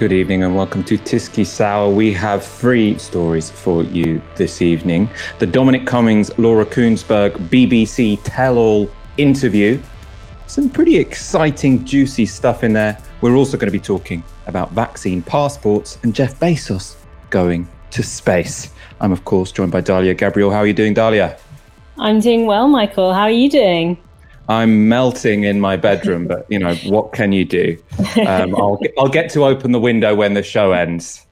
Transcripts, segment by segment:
Good evening and welcome to TyskySour. We have three stories for you this evening. The Dominic Cummings, Laura Kuenssberg BBC Tell All interview. Some pretty exciting, juicy stuff in there. We're also going to be talking about vaccine passports and Jeff Bezos going to space. I'm, of course, joined by Dalia Gabriel. How are you doing, Dalia? I'm doing well, Michael. How are you doing? I'm melting in my bedroom, but you know what can you do? Um, I'll I'll get to open the window when the show ends.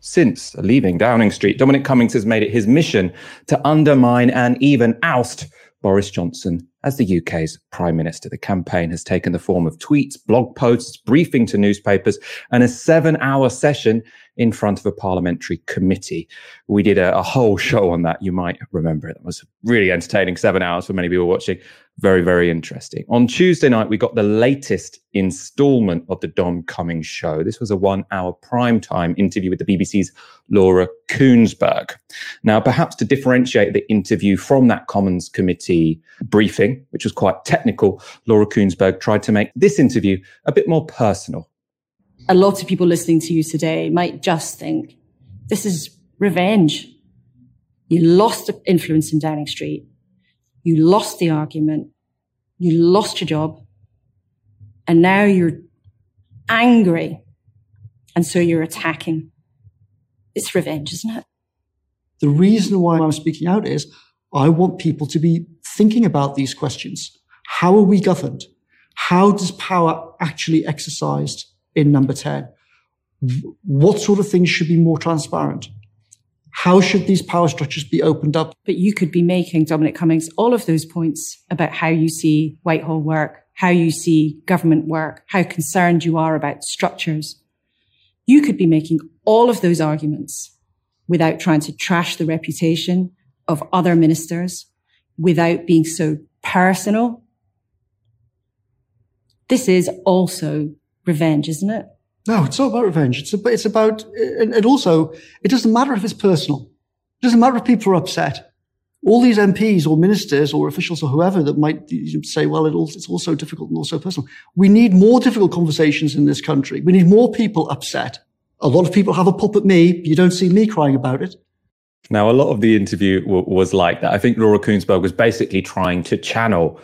Since leaving Downing Street, Dominic Cummings has made it his mission to undermine and even oust Boris Johnson as the UK's Prime Minister. The campaign has taken the form of tweets, blog posts, briefing to newspapers, and a seven hour session in front of a parliamentary committee. We did a, a, whole show on that. You might remember it. It was really entertaining, seven hours for many people watching. Very, very interesting. On Tuesday night, we got the latest installment of the Dom Cummings show. This was a one hour prime time interview with the BBC's Laura Kuenssberg. Now, perhaps to differentiate the interview from that Commons Committee briefing, which was quite technical, Laura Kuenssberg tried to make this interview a bit more personal a lot of people listening to you today might just think this is revenge. You lost influence in Downing Street. You lost the argument. You lost your job. And now you're angry. And so you're attacking. It's revenge, isn't it? The reason why I'm speaking out is I want people to be thinking about these questions. How are we governed? How does power actually exercised? in number 10? What sort of things should be more transparent? How should these power structures be opened up? But you could be making, Dominic Cummings, all of those points about how you see Whitehall work, how you see government work, how concerned you are about structures. You could be making all of those arguments without trying to trash the reputation of other ministers, without being so personal. This is also revenge, isn't it? No, it's not about revenge. It's about, it's about, and, and also, it doesn't matter if it's personal. It doesn't matter if people are upset. All these MPs or ministers or officials or whoever that might say, well, it all it's also difficult and also personal. We need more difficult conversations in this country. We need more people upset. A lot of people have a pop at me. You don't see me crying about it. Now, a lot of the interview w- was like that. I think Laura Kuenssberg was basically trying to channel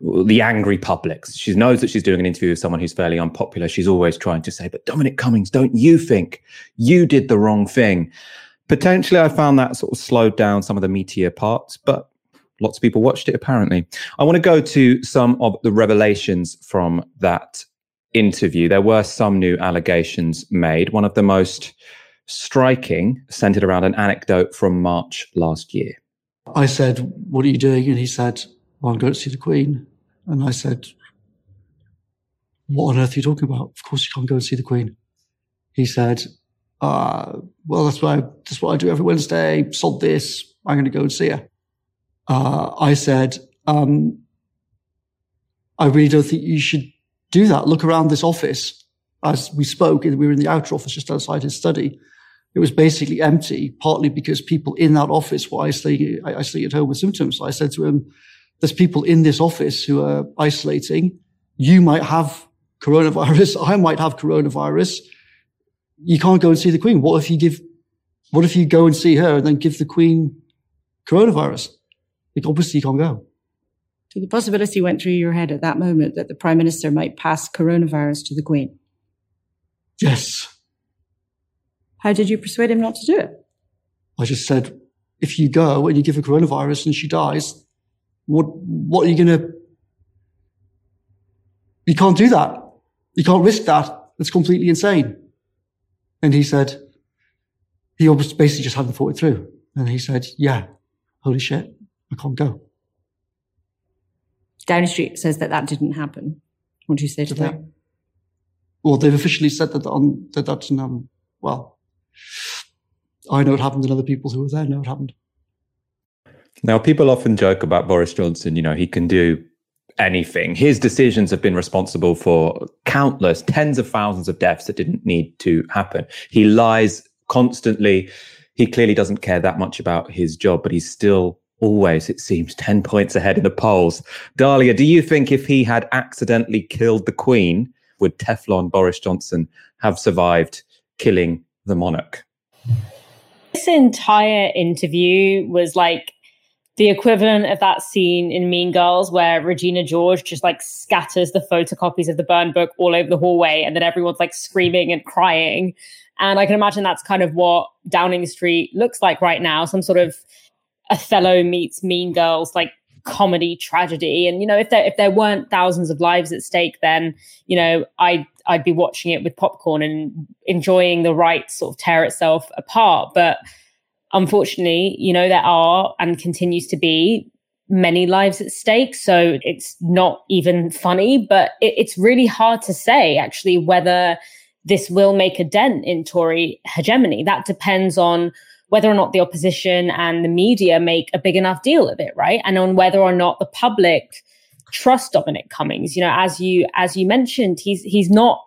the angry public. She knows that she's doing an interview with someone who's fairly unpopular. She's always trying to say, but Dominic Cummings, don't you think you did the wrong thing? Potentially, I found that sort of slowed down some of the meteor parts, but lots of people watched it apparently. I want to go to some of the revelations from that interview. There were some new allegations made. One of the most striking centered around an anecdote from March last year. I said, What are you doing? And he said, well, I'm going to see the Queen. And I said, What on earth are you talking about? Of course you can't go and see the Queen. He said, uh, Well, that's what, I, that's what I do every Wednesday. Sold this. I'm going to go and see her. Uh, I said, um, I really don't think you should do that. Look around this office. As we spoke, we were in the outer office just outside his study. It was basically empty, partly because people in that office were isolating, isolating at home with symptoms. So I said to him, there's people in this office who are isolating. You might have coronavirus. I might have coronavirus. You can't go and see the Queen. What if you give, what if you go and see her and then give the Queen coronavirus? Like obviously you can't go. So the possibility went through your head at that moment that the Prime Minister might pass coronavirus to the Queen? Yes. How did you persuade him not to do it? I just said, if you go and you give her coronavirus and she dies, what, what are you going to, you can't do that. You can't risk that. It's completely insane. And he said, he almost basically just hadn't thought it through. And he said, yeah, holy shit, I can't go. Downing Street says that that didn't happen. What do you say to that? They? Well, they've officially said that on that that's um, well, I know it happened, and other people who were there know it happened. Now, people often joke about Boris Johnson, you know, he can do anything. His decisions have been responsible for countless, tens of thousands of deaths that didn't need to happen. He lies constantly. He clearly doesn't care that much about his job, but he's still always, it seems, 10 points ahead in the polls. Dalia, do you think if he had accidentally killed the Queen, would Teflon Boris Johnson have survived killing the monarch? This entire interview was like the equivalent of that scene in Mean Girls where Regina George just like scatters the photocopies of the burn book all over the hallway and then everyone's like screaming and crying. And I can imagine that's kind of what Downing Street looks like right now some sort of Othello meets Mean Girls, like comedy tragedy. And you know, if there if there weren't thousands of lives at stake, then you know, I I'd be watching it with popcorn and enjoying the right sort of tear itself apart. But unfortunately, you know, there are and continues to be many lives at stake. So it's not even funny, but it, it's really hard to say actually whether this will make a dent in Tory hegemony. That depends on whether or not the opposition and the media make a big enough deal of it, right? And on whether or not the public trust Dominic Cummings. You know, as you as you mentioned, he's he's not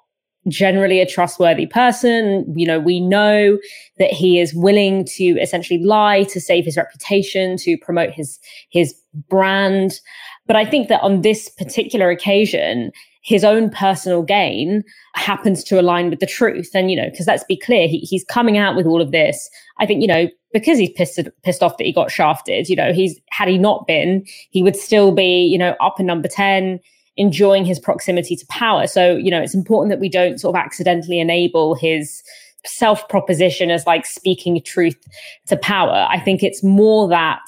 generally a trustworthy person. You know, we know that he is willing to essentially lie to save his reputation, to promote his his brand. But I think that on this particular occasion, his own personal gain happens to align with the truth. And, you know, because let's be clear, he, he's coming out with all of this. I think, you know, because he's pissed, pissed off that he got shafted, you know, he's, had he not been, he would still be, you know, up in number 10, enjoying his proximity to power. So, you know, it's important that we don't sort of accidentally enable his self proposition as like speaking truth to power. I think it's more that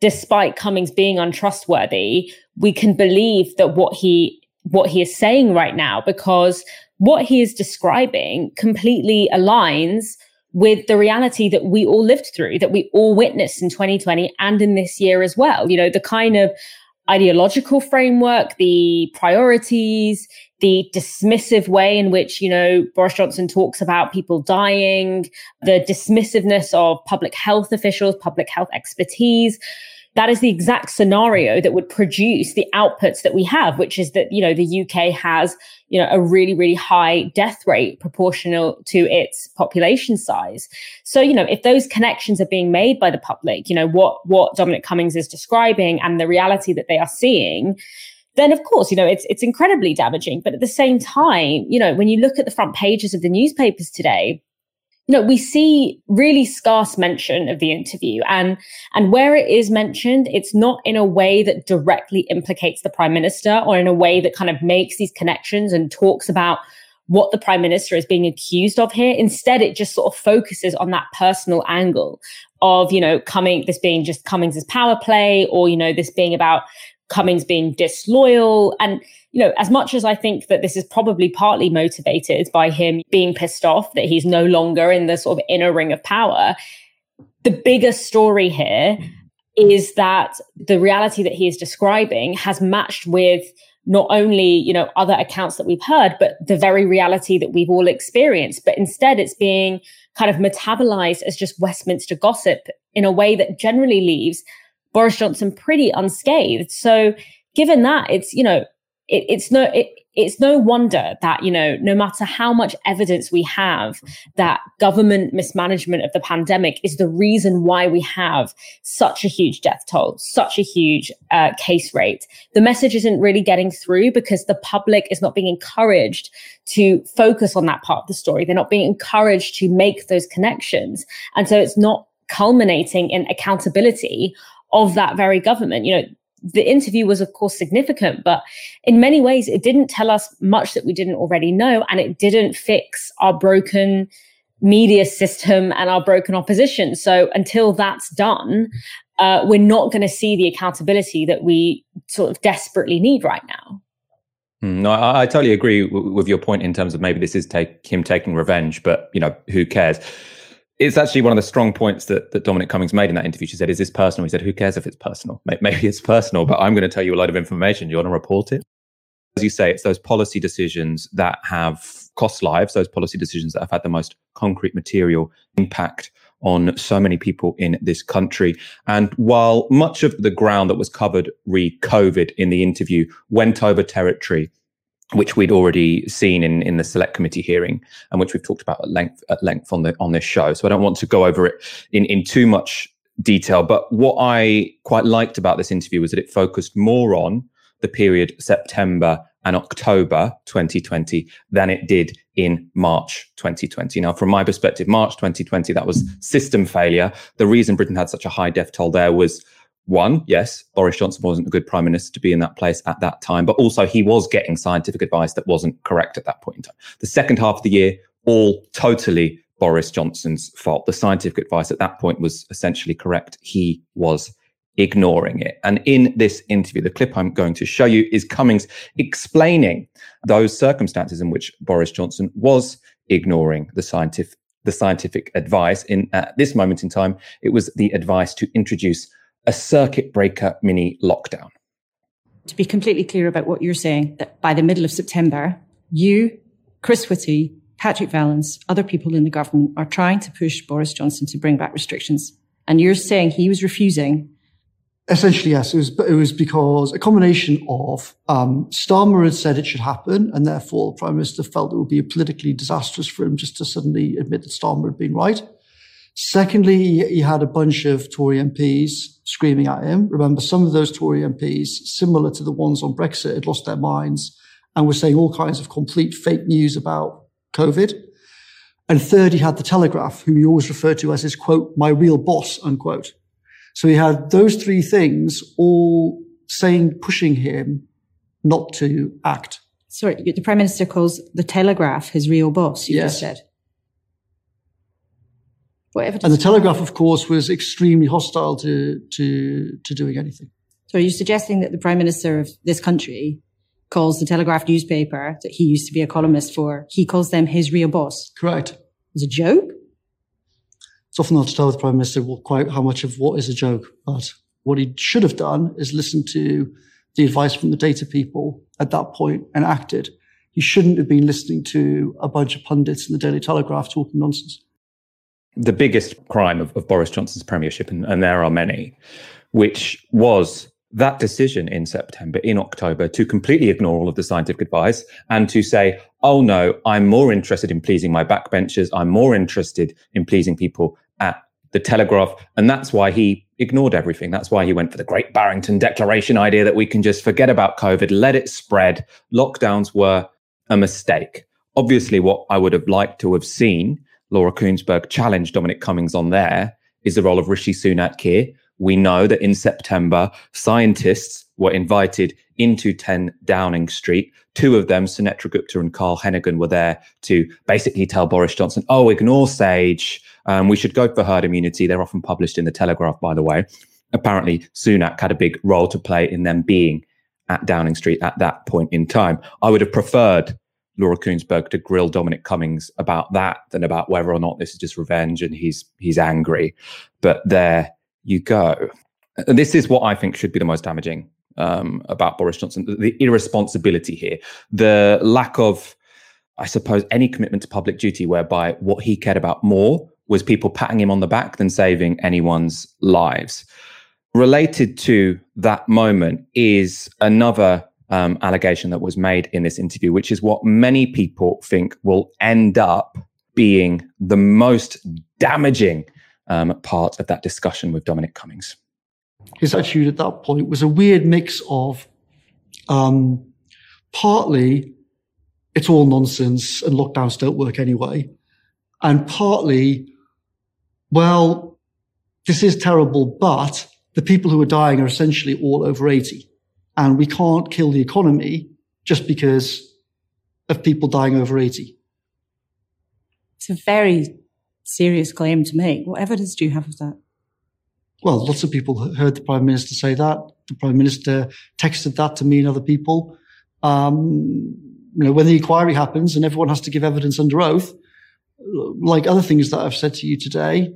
despite Cummings being untrustworthy, we can believe that what he what he is saying right now because what he is describing completely aligns with the reality that we all lived through, that we all witnessed in 2020 and in this year as well. You know, the kind of ideological framework, the priorities, the dismissive way in which, you know, Boris Johnson talks about people dying, the dismissiveness of public health officials, public health expertise. That is the exact scenario that would produce the outputs that we have, which is that, you know, the UK has, you know, a really, really high death rate proportional to its population size. So, you know, if those connections are being made by the public, you know, what, what Dominic Cummings is describing and the reality that they are seeing, then of course, you know, it's, it's incredibly damaging. But at the same time, you know, when you look at the front pages of the newspapers today, know, we see really scarce mention of the interview and, and where it is mentioned, it's not in a way that directly implicates the prime minister or in a way that kind of makes these connections and talks about what the prime minister is being accused of here. Instead, it just sort of focuses on that personal angle of, you know, coming, this being just Cummings's power play or, you know, this being about Cummings being disloyal. And, you know, as much as I think that this is probably partly motivated by him being pissed off that he's no longer in the sort of inner ring of power, the bigger story here is that the reality that he is describing has matched with not only you know other accounts that we've heard but the very reality that we've all experienced but instead it's being kind of metabolized as just westminster gossip in a way that generally leaves Boris Johnson pretty unscathed. So given that, it's, you know, it, it's no, it, it's no wonder that, you know, no matter how much evidence we have that government mismanagement of the pandemic is the reason why we have such a huge death toll, such a huge uh, case rate, the message isn't really getting through because the public is not being encouraged to focus on that part of the story. They're not being encouraged to make those connections. And so it's not culminating in accountability of that very government. You know, the interview was, of course, significant, but in many ways, it didn't tell us much that we didn't already know, and it didn't fix our broken media system and our broken opposition. So until that's done, uh, we're not going to see the accountability that we sort of desperately need right now. Hmm, no, I, I totally agree w- with your point in terms of maybe this is take him taking revenge, but you know who cares? It's actually one of the strong points that, that Dominic Cummings made in that interview. She said, Is this personal? He said, Who cares if it's personal? Maybe it's personal, but I'm going to tell you a lot of information. You want to report it? As you say, it's those policy decisions that have cost lives, those policy decisions that have had the most concrete material impact on so many people in this country. And while much of the ground that was covered re COVID in the interview went over territory which we'd already seen in, in the select committee hearing and which we've talked about at length at length on the on this show. So I don't want to go over it in, in too much detail. But what I quite liked about this interview was that it focused more on the period September and October 2020 than it did in March 2020. Now, from my perspective, March 2020, that was system failure. The reason Britain had such a high death toll there was one, yes, Boris Johnson wasn't a good prime minister to be in that place at that time, but also he was getting scientific advice that wasn't correct at that point in time. The second half of the year, all totally Boris Johnson's fault. The scientific advice at that point was essentially correct. He was ignoring it. And in this interview, the clip I'm going to show you is Cummings explaining those circumstances in which Boris Johnson was ignoring the scientific the scientific advice in at this moment in time it was the advice to introduce a circuit breaker mini lockdown to be completely clear about what you're saying that by the middle of september you chris whitty patrick vallance other people in the government are trying to push boris johnson to bring back restrictions and you're saying he was refusing Essentially, yes. It was, it was because a combination of um, Starmer had said it should happen, and therefore the Prime Minister felt it would be politically disastrous for him just to suddenly admit that Starmer had been right. Secondly, he had a bunch of Tory MPs screaming at him. Remember, some of those Tory MPs, similar to the ones on Brexit, had lost their minds and were saying all kinds of complete fake news about COVID. And third, he had the Telegraph, who he always referred to as his quote, my real boss, unquote. So he had those three things all saying, pushing him not to act. Sorry, the Prime Minister calls the Telegraph his real boss, you Yes. just said. What evidence? And the Telegraph, of course, was extremely hostile to, to, to doing anything. So are you suggesting that the Prime Minister of this country calls the Telegraph newspaper that he used to be a columnist for, he calls them his real boss? Correct. As a joke? It's often hard to tell with the Prime Minister quite how much of what is a joke, but what he should have done is listen to the advice from the data people at that point and acted. He shouldn't have been listening to a bunch of pundits in the Daily Telegraph talking nonsense. The biggest crime of, of Boris Johnson's premiership, and, and there are many, which was that decision in September, in October, to completely ignore all of the scientific advice and to say, oh no, I'm more interested in pleasing my backbenchers. I'm more interested in pleasing people at the Telegraph. And that's why he ignored everything. That's why he went for the Great Barrington Declaration idea that we can just forget about COVID, let it spread. Lockdowns were a mistake. Obviously, what I would have liked to have seen Laura Kuenssberg challenged Dominic Cummings on there is the role of Rishi Sunak here. We know that in September, scientists were invited into 10 Downing Street. Two of them, Sunetra Gupta and Carl Heneghan, were there to basically tell Boris Johnson, oh, ignore SAGE. Um, we should go for herd immunity. They're often published in the Telegraph, by the way. Apparently, Sunak had a big role to play in them being at Downing Street at that point in time. I would have preferred Laura Kuenssberg to grill Dominic Cummings about that than about whether or not this is just revenge and he's he's angry. But there you go. And this is what I think should be the most damaging um, about Boris Johnson: the, the irresponsibility here, the lack of, I suppose, any commitment to public duty, whereby what he cared about more was people patting him on the back than saving anyone's lives. Related to that moment is another um, allegation that was made in this interview, which is what many people think will end up being the most damaging um, part of that discussion with Dominic Cummings. His attitude at that point was a weird mix of um, partly it's all nonsense and lockdowns don't work anyway, and partly, well, this is terrible, but the people who are dying are essentially all over 80. And we can't kill the economy just because of people dying over 80. It's a very serious claim to make. What evidence do you have of that? Well, lots of people heard the Prime Minister say that. The Prime Minister texted that to me and other people. Um, you know, when the inquiry happens and everyone has to give evidence under oath, like other things that I've said to you today,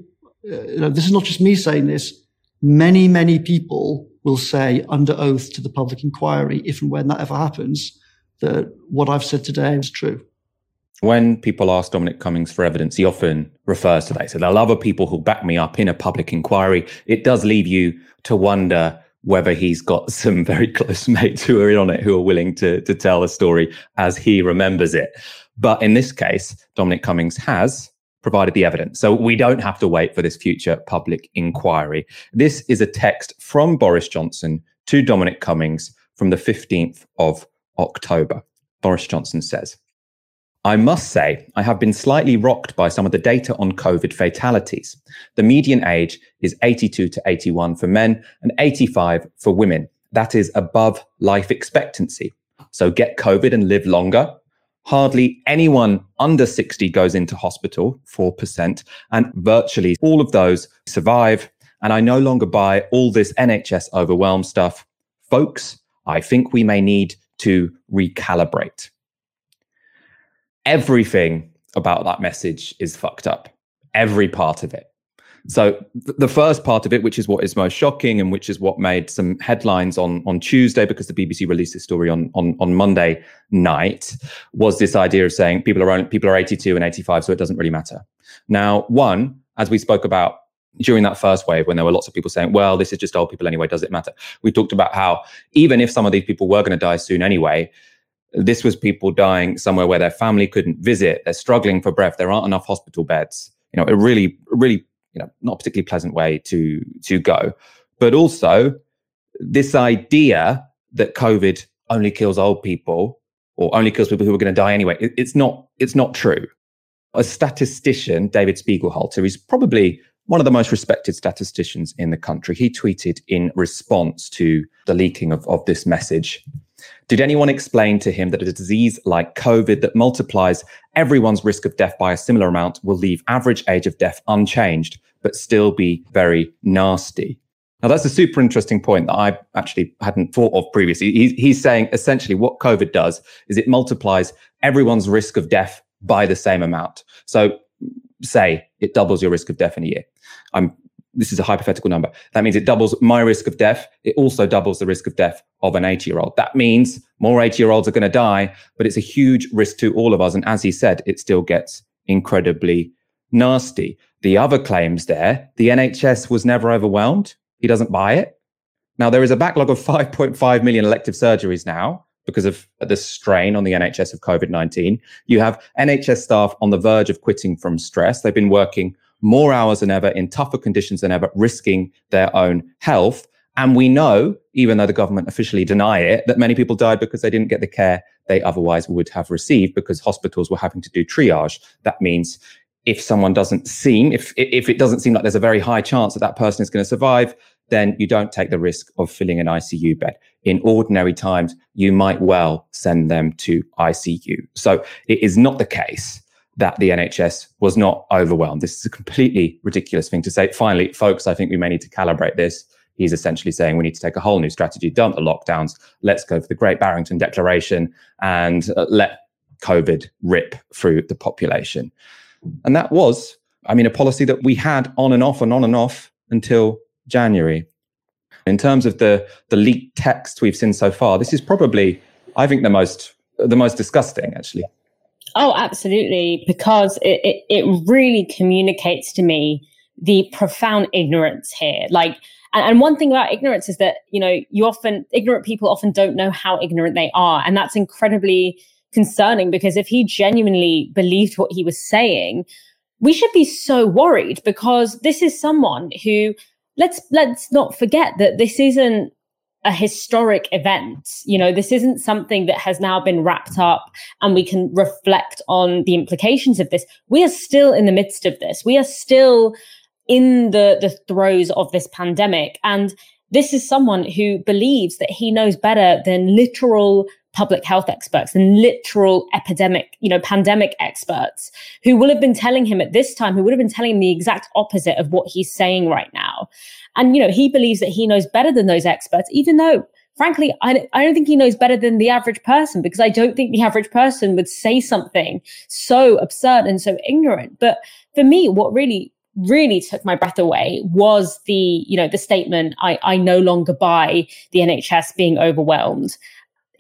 uh, you know, this is not just me saying this. Many, many people will say under oath to the public inquiry, if and when that ever happens, that what I've said today is true. When people ask Dominic Cummings for evidence, he often refers to that. So there'll other people who back me up in a public inquiry. It does leave you to wonder whether he's got some very close mates who are in on it, who are willing to, to tell the story as he remembers it. But in this case, Dominic Cummings has provided the evidence. So we don't have to wait for this future public inquiry. This is a text from Boris Johnson to Dominic Cummings from the 15th of October. Boris Johnson says, I must say, I have been slightly rocked by some of the data on COVID fatalities. The median age is 82 to 81 for men and 85 for women. That is above life expectancy. So get COVID and live longer. Hardly anyone under 60 goes into hospital, 4%, and virtually all of those survive. And I no longer buy all this NHS overwhelm stuff. Folks, I think we may need to recalibrate. Everything about that message is fucked up. Every part of it. So th- the first part of it, which is what is most shocking and which is what made some headlines on, on Tuesday because the BBC released this story on, on, on Monday night, was this idea of saying people are only, people are 82 and 85, so it doesn't really matter. Now, one, as we spoke about during that first wave, when there were lots of people saying, well, this is just old people anyway, does it matter? We talked about how even if some of these people were going to die soon anyway, this was people dying somewhere where their family couldn't visit. They're struggling for breath. There aren't enough hospital beds. You know, a really, really you know not particularly pleasant way to to go. But also this idea that covid only kills old people or only kills people who are going to die anyway it, it's not it's not true. A statistician david spiegelhalter he's probably one of the most respected statisticians in the country. He tweeted in response to the leaking of, of this message did anyone explain to him that a disease like COVID that multiplies everyone's risk of death by a similar amount will leave average age of death unchanged, but still be very nasty? Now, that's a super interesting point that I actually hadn't thought of previously. He's, saying essentially what COVID does is it multiplies everyone's risk of death by the same amount. So, say it doubles your risk of death in a year. I'm this is a hypothetical number. That means it doubles my risk of death. It also doubles the risk of death of an 80 year old. That means more 80 year olds are going to die, but it's a huge risk to all of us. And as he said, it still gets incredibly nasty. The other claims there, the NHS was never overwhelmed. He doesn't buy it. Now, there is a backlog of 5.5 million elective surgeries now because of the strain on the NHS of COVID 19. You have NHS staff on the verge of quitting from stress. They've been working more hours than ever in tougher conditions than ever, risking their own health. And we know, even though the government officially deny it, that many people died because they didn't get the care they otherwise would have received because hospitals were having to do triage. That means if someone doesn't seem, if, if it doesn't seem like there's a very high chance that that person is going to survive, then you don't take the risk of filling an ICU bed. In ordinary times, you might well send them to ICU. So it is not the case that the NHS was not overwhelmed. This is a completely ridiculous thing to say. Finally, folks, I think we may need to calibrate this. He's essentially saying we need to take a whole new strategy, dump the lockdowns, let's go for the Great Barrington Declaration and uh, let COVID rip through the population. And that was, I mean, a policy that we had on and off and on and off until January. In terms of the, the leaked text we've seen so far, this is probably, I think, the most the most disgusting, actually. Oh, absolutely. Because it, it, it really communicates to me the profound ignorance here. Like, and, one thing about ignorance is that, you know, you often, ignorant people often don't know how ignorant they are. And that's incredibly concerning because if he genuinely believed what he was saying, we should be so worried because this is someone who let's let's not forget that this isn't a historic event. You know, this isn't something that has now been wrapped up and we can reflect on the implications of this. We are still in the midst of this. We are still in the, the throes of this pandemic. And this is someone who believes that he knows better than literal public health experts and literal epidemic, you know, pandemic experts who will have been telling him at this time, who would have been telling him the exact opposite of what he's saying right now. And, you know, he believes that he knows better than those experts, even though, frankly, I, I don't think he knows better than the average person because I don't think the average person would say something so absurd and so ignorant. But for me, what really really took my breath away was the you know the statement i i no longer buy the nhs being overwhelmed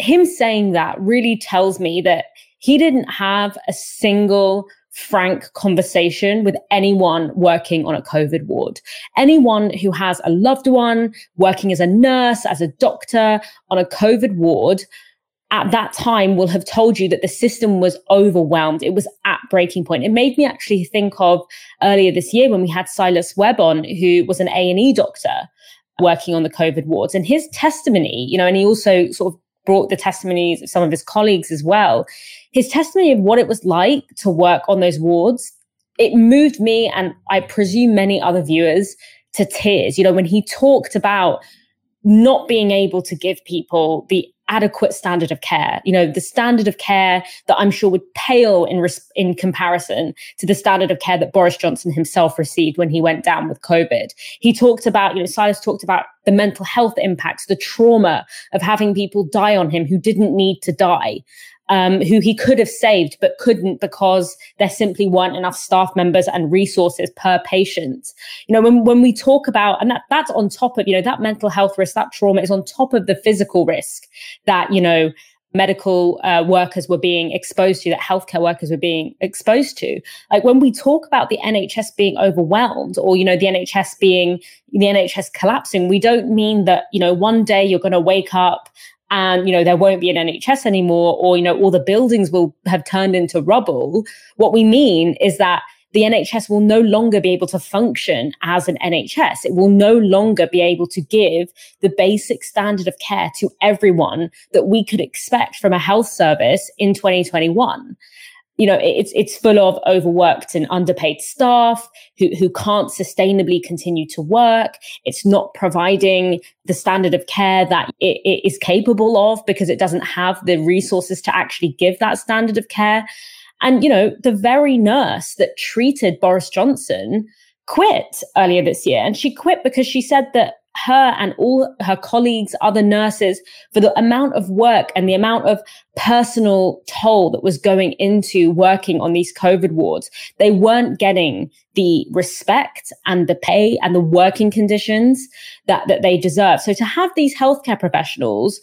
him saying that really tells me that he didn't have a single frank conversation with anyone working on a COVID ward. Anyone who has a loved one working as a nurse, as a doctor on a COVID ward at that time will have told you that the system was overwhelmed. It was at breaking point. It made me actually think of earlier this year when we had Silas Webb on, who was an A&E doctor working on the COVID wards. And his testimony, you know, and he also sort of brought the testimonies of some of his colleagues as well. His testimony of what it was like to work on those wards, it moved me and I presume many other viewers to tears. You know, when he talked about not being able to give people the adequate standard of care. You know, the standard of care that I'm sure would pale in res- in comparison to the standard of care that Boris Johnson himself received when he went down with COVID. He talked about, you know, Silas talked about the mental health impacts, the trauma of having people die on him who didn't need to die um, who he could have saved but couldn't because there simply weren't enough staff members and resources per patient. You know, when, when we talk about, and that, that's on top of, you know, that mental health risk, that trauma is on top of the physical risk that, you know, medical uh, workers were being exposed to, that healthcare workers were being exposed to. Like when we talk about the NHS being overwhelmed or, you know, the NHS being, the NHS collapsing, we don't mean that, you know, one day you're going to wake up and you know there won't be an NHS anymore or you know all the buildings will have turned into rubble what we mean is that the NHS will no longer be able to function as an NHS. It will no longer be able to give the basic standard of care to everyone that we could expect from a health service in 2021 you know, it's it's full of overworked and underpaid staff who who can't sustainably continue to work. It's not providing the standard of care that it, it is capable of because it doesn't have the resources to actually give that standard of care. And you know, the very nurse that treated Boris Johnson quit earlier this year, and she quit because she said that her and all her colleagues, other nurses, for the amount of work and the amount of personal toll that was going into working on these COVID wards. They weren't getting the respect and the pay and the working conditions that, that they deserve. So to have these healthcare professionals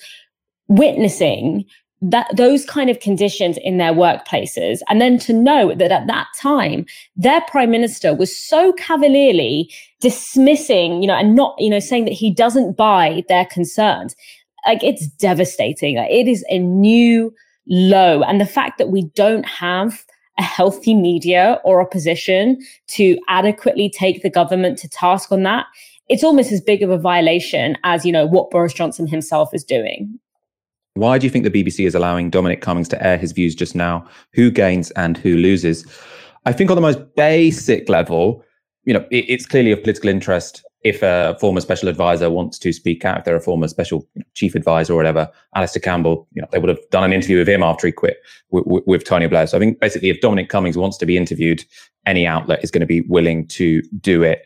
witnessing that those kind of conditions in their workplaces. And then to know that at that time their prime minister was so cavalierly dismissing you know and not you know saying that he doesn't buy their concerns. Like it's devastating. It is a new low. And the fact that we don't have a healthy media or opposition to adequately take the government to task on that it's almost as big of a violation as you know what Boris Johnson himself is doing why do you think the BBC is allowing Dominic Cummings to air his views just now? Who gains and who loses? I think on the most basic level, you know, it, it's clearly of political interest if a former special advisor wants to speak out, if they're a former special chief advisor or whatever, Alastair Campbell, you know, they would have done an interview with him after he quit w- w- with Tony Blair. So I think basically if Dominic Cummings wants to be interviewed, any outlet is going to be willing to do it.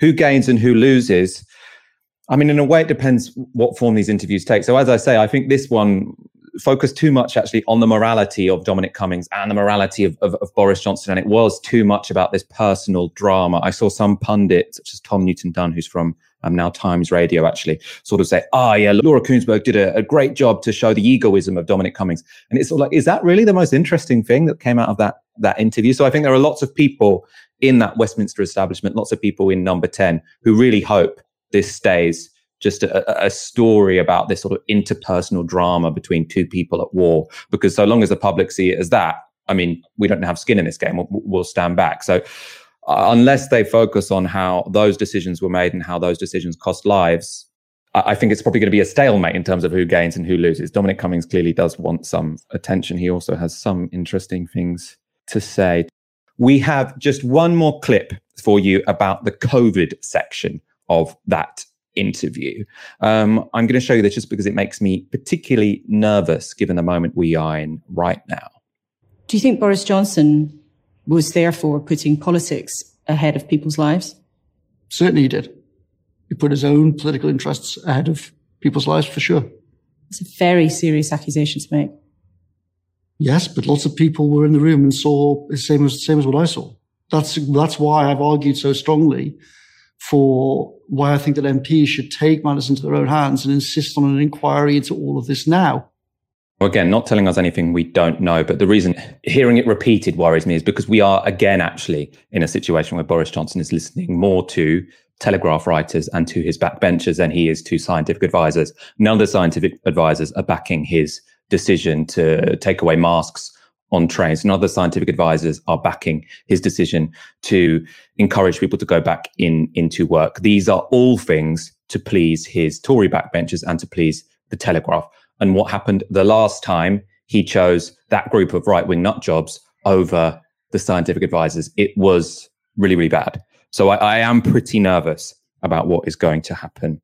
Who gains and who loses? I mean, in a way, it depends what form these interviews take. So, as I say, I think this one focused too much actually on the morality of Dominic Cummings and the morality of, of, of, Boris Johnson. And it was too much about this personal drama. I saw some pundit, such as Tom Newton Dunn, who's from um, now Times Radio, actually sort of say, ah, oh, yeah, Laura Kuenssberg did a, a, great job to show the egoism of Dominic Cummings. And it's sort of like, is that really the most interesting thing that came out of that, that interview? So I think there are lots of people in that Westminster establishment, lots of people in number 10 who really hope this stays just a, a, story about this sort of interpersonal drama between two people at war. Because so long as the public see it as that, I mean, we don't have skin in this game. We'll, we'll stand back. So uh, unless they focus on how those decisions were made and how those decisions cost lives, I, I think it's probably going to be a stalemate in terms of who gains and who loses. Dominic Cummings clearly does want some attention. He also has some interesting things to say. We have just one more clip for you about the COVID section of that interview. Um, I'm going to show you this just because it makes me particularly nervous given the moment we are in right now. Do you think Boris Johnson was therefore putting politics ahead of people's lives? Certainly he did. He put his own political interests ahead of people's lives for sure. It's a very serious accusation to make. Yes, but lots of people were in the room and saw the same as same as what I saw. That's that's why I've argued so strongly for why I think that MPs should take matters into their own hands and insist on an inquiry into all of this now. Again, not telling us anything we don't know, but the reason hearing it repeated worries me is because we are again actually in a situation where Boris Johnson is listening more to Telegraph writers and to his backbenchers than he is to scientific advisors. None of the scientific advisors are backing his decision to take away masks on trains and other scientific advisors are backing his decision to encourage people to go back in into work these are all things to please his Tory backbenchers and to please the Telegraph. And what happened the last time he chose that group of right wing nut jobs over the scientific advisors, it was really, really bad. So I, I am pretty nervous about what is going to happen.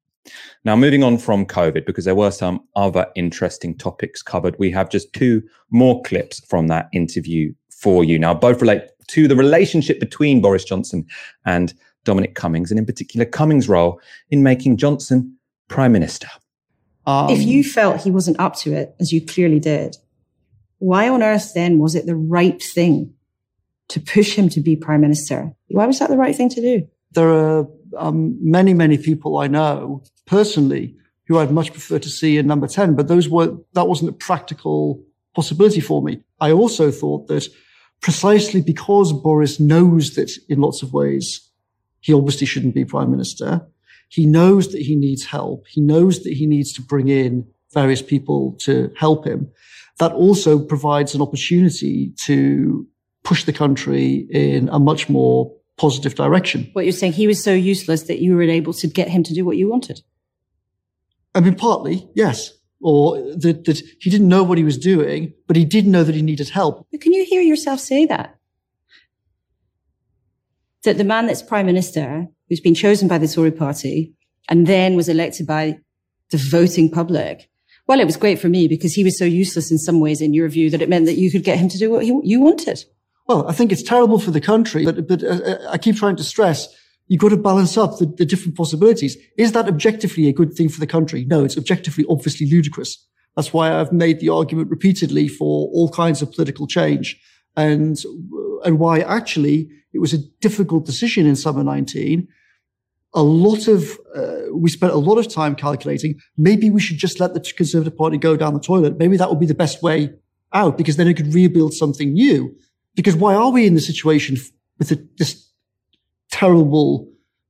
Now, moving on from COVID, because there were some other interesting topics covered, we have just two more clips from that interview for you. Now, both relate to the relationship between Boris Johnson and Dominic Cummings, and in particular, Cummings' role in making Johnson prime minister. Um, if you felt he wasn't up to it, as you clearly did, why on earth then was it the right thing to push him to be prime minister? Why was that the right thing to do? There are um, many, many people I know personally who I'd much prefer to see in number 10, but those were, that wasn't a practical possibility for me. I also thought that precisely because Boris knows that in lots of ways he obviously shouldn't be prime minister, he knows that he needs help. He knows that he needs to bring in various people to help him. That also provides an opportunity to push the country in a much more positive direction. What you're saying, he was so useless that you were able to get him to do what you wanted. I mean, partly, yes. Or that, that he didn't know what he was doing, but he did know that he needed help. But can you hear yourself say that? That the man that's prime minister, who's been chosen by the Tory party and then was elected by the voting public, well, it was great for me because he was so useless in some ways, in your view, that it meant that you could get him to do what he, you wanted. Well, I think it's terrible for the country, but, but uh, uh, I keep trying to stress you've got to balance up the, the different possibilities. Is that objectively a good thing for the country? No, it's objectively obviously ludicrous. That's why I've made the argument repeatedly for all kinds of political change and, and why actually it was a difficult decision in summer 19. A lot of, uh, we spent a lot of time calculating. Maybe we should just let the Conservative Party go down the toilet. Maybe that would be the best way out because then it could rebuild something new. Because why are we in the situation with a, this terrible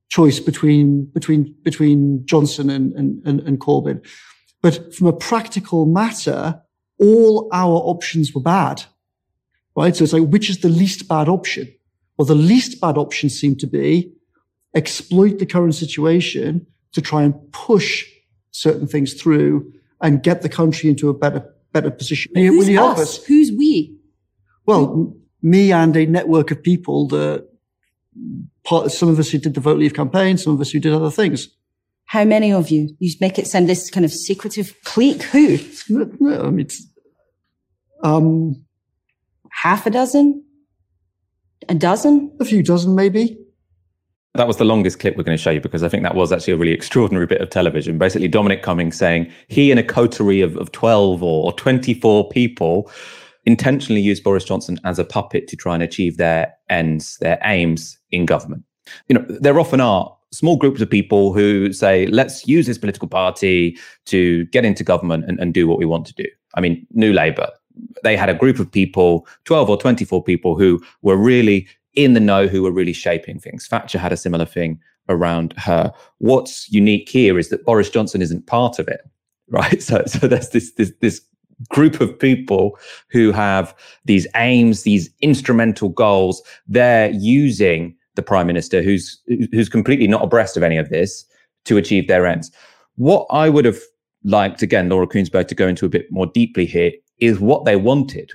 choice between between between Johnson and, and, and, Corbyn? But from a practical matter, all our options were bad. Right? So it's like, which is the least bad option? Well, the least bad option seemed to be exploit the current situation to try and push certain things through and get the country into a better better position. Who's Will you help us? us? Who's we? Well, me and a network of people that part, some of us who did the vote leave campaign, some of us who did other things. How many of you? You make it sound this kind of secretive clique. Who? No, no I mean, um, half a dozen, a dozen, a few dozen, maybe. That was the longest clip we're going to show you because I think that was actually a really extraordinary bit of television. Basically, Dominic Cummings saying he and a coterie of, of 12 or 24 people intentionally used Boris Johnson as a puppet to try and achieve their ends, their aims in government. You know, there often are small groups of people who say, let's use this political party to get into government and, and do what we want to do. I mean, New Labour, they had a group of people, 12 or 24 people, who were really in the know, who were really shaping things. Thatcher had a similar thing around her. What's unique here is that Boris Johnson isn't part of it, right? So, so there's this this this group of people who have these aims, these instrumental goals. They're using the prime minister, who's who's completely not abreast of any of this, to achieve their ends. What I would have liked, again, Laura Kuenssberg, to go into a bit more deeply here, is what they wanted.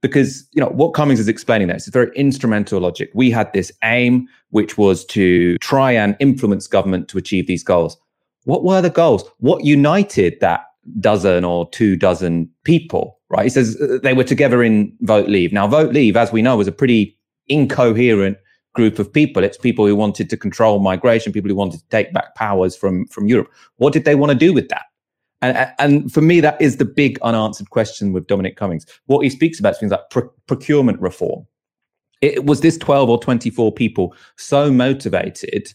Because you know what Cummings is explaining there, it's a very instrumental logic. We had this aim, which was to try and influence government to achieve these goals. What were the goals? What united that dozen or two dozen people, right? He says uh, they were together in Vote Leave. Now, Vote Leave, as we know, was a pretty incoherent group of people. It's people who wanted to control migration, people who wanted to take back powers from, from Europe. What did they want to do with that? And, and for me, that is the big unanswered question with Dominic Cummings. What he speaks about is things like pro- procurement reform. It was this 12 or 24 people so motivated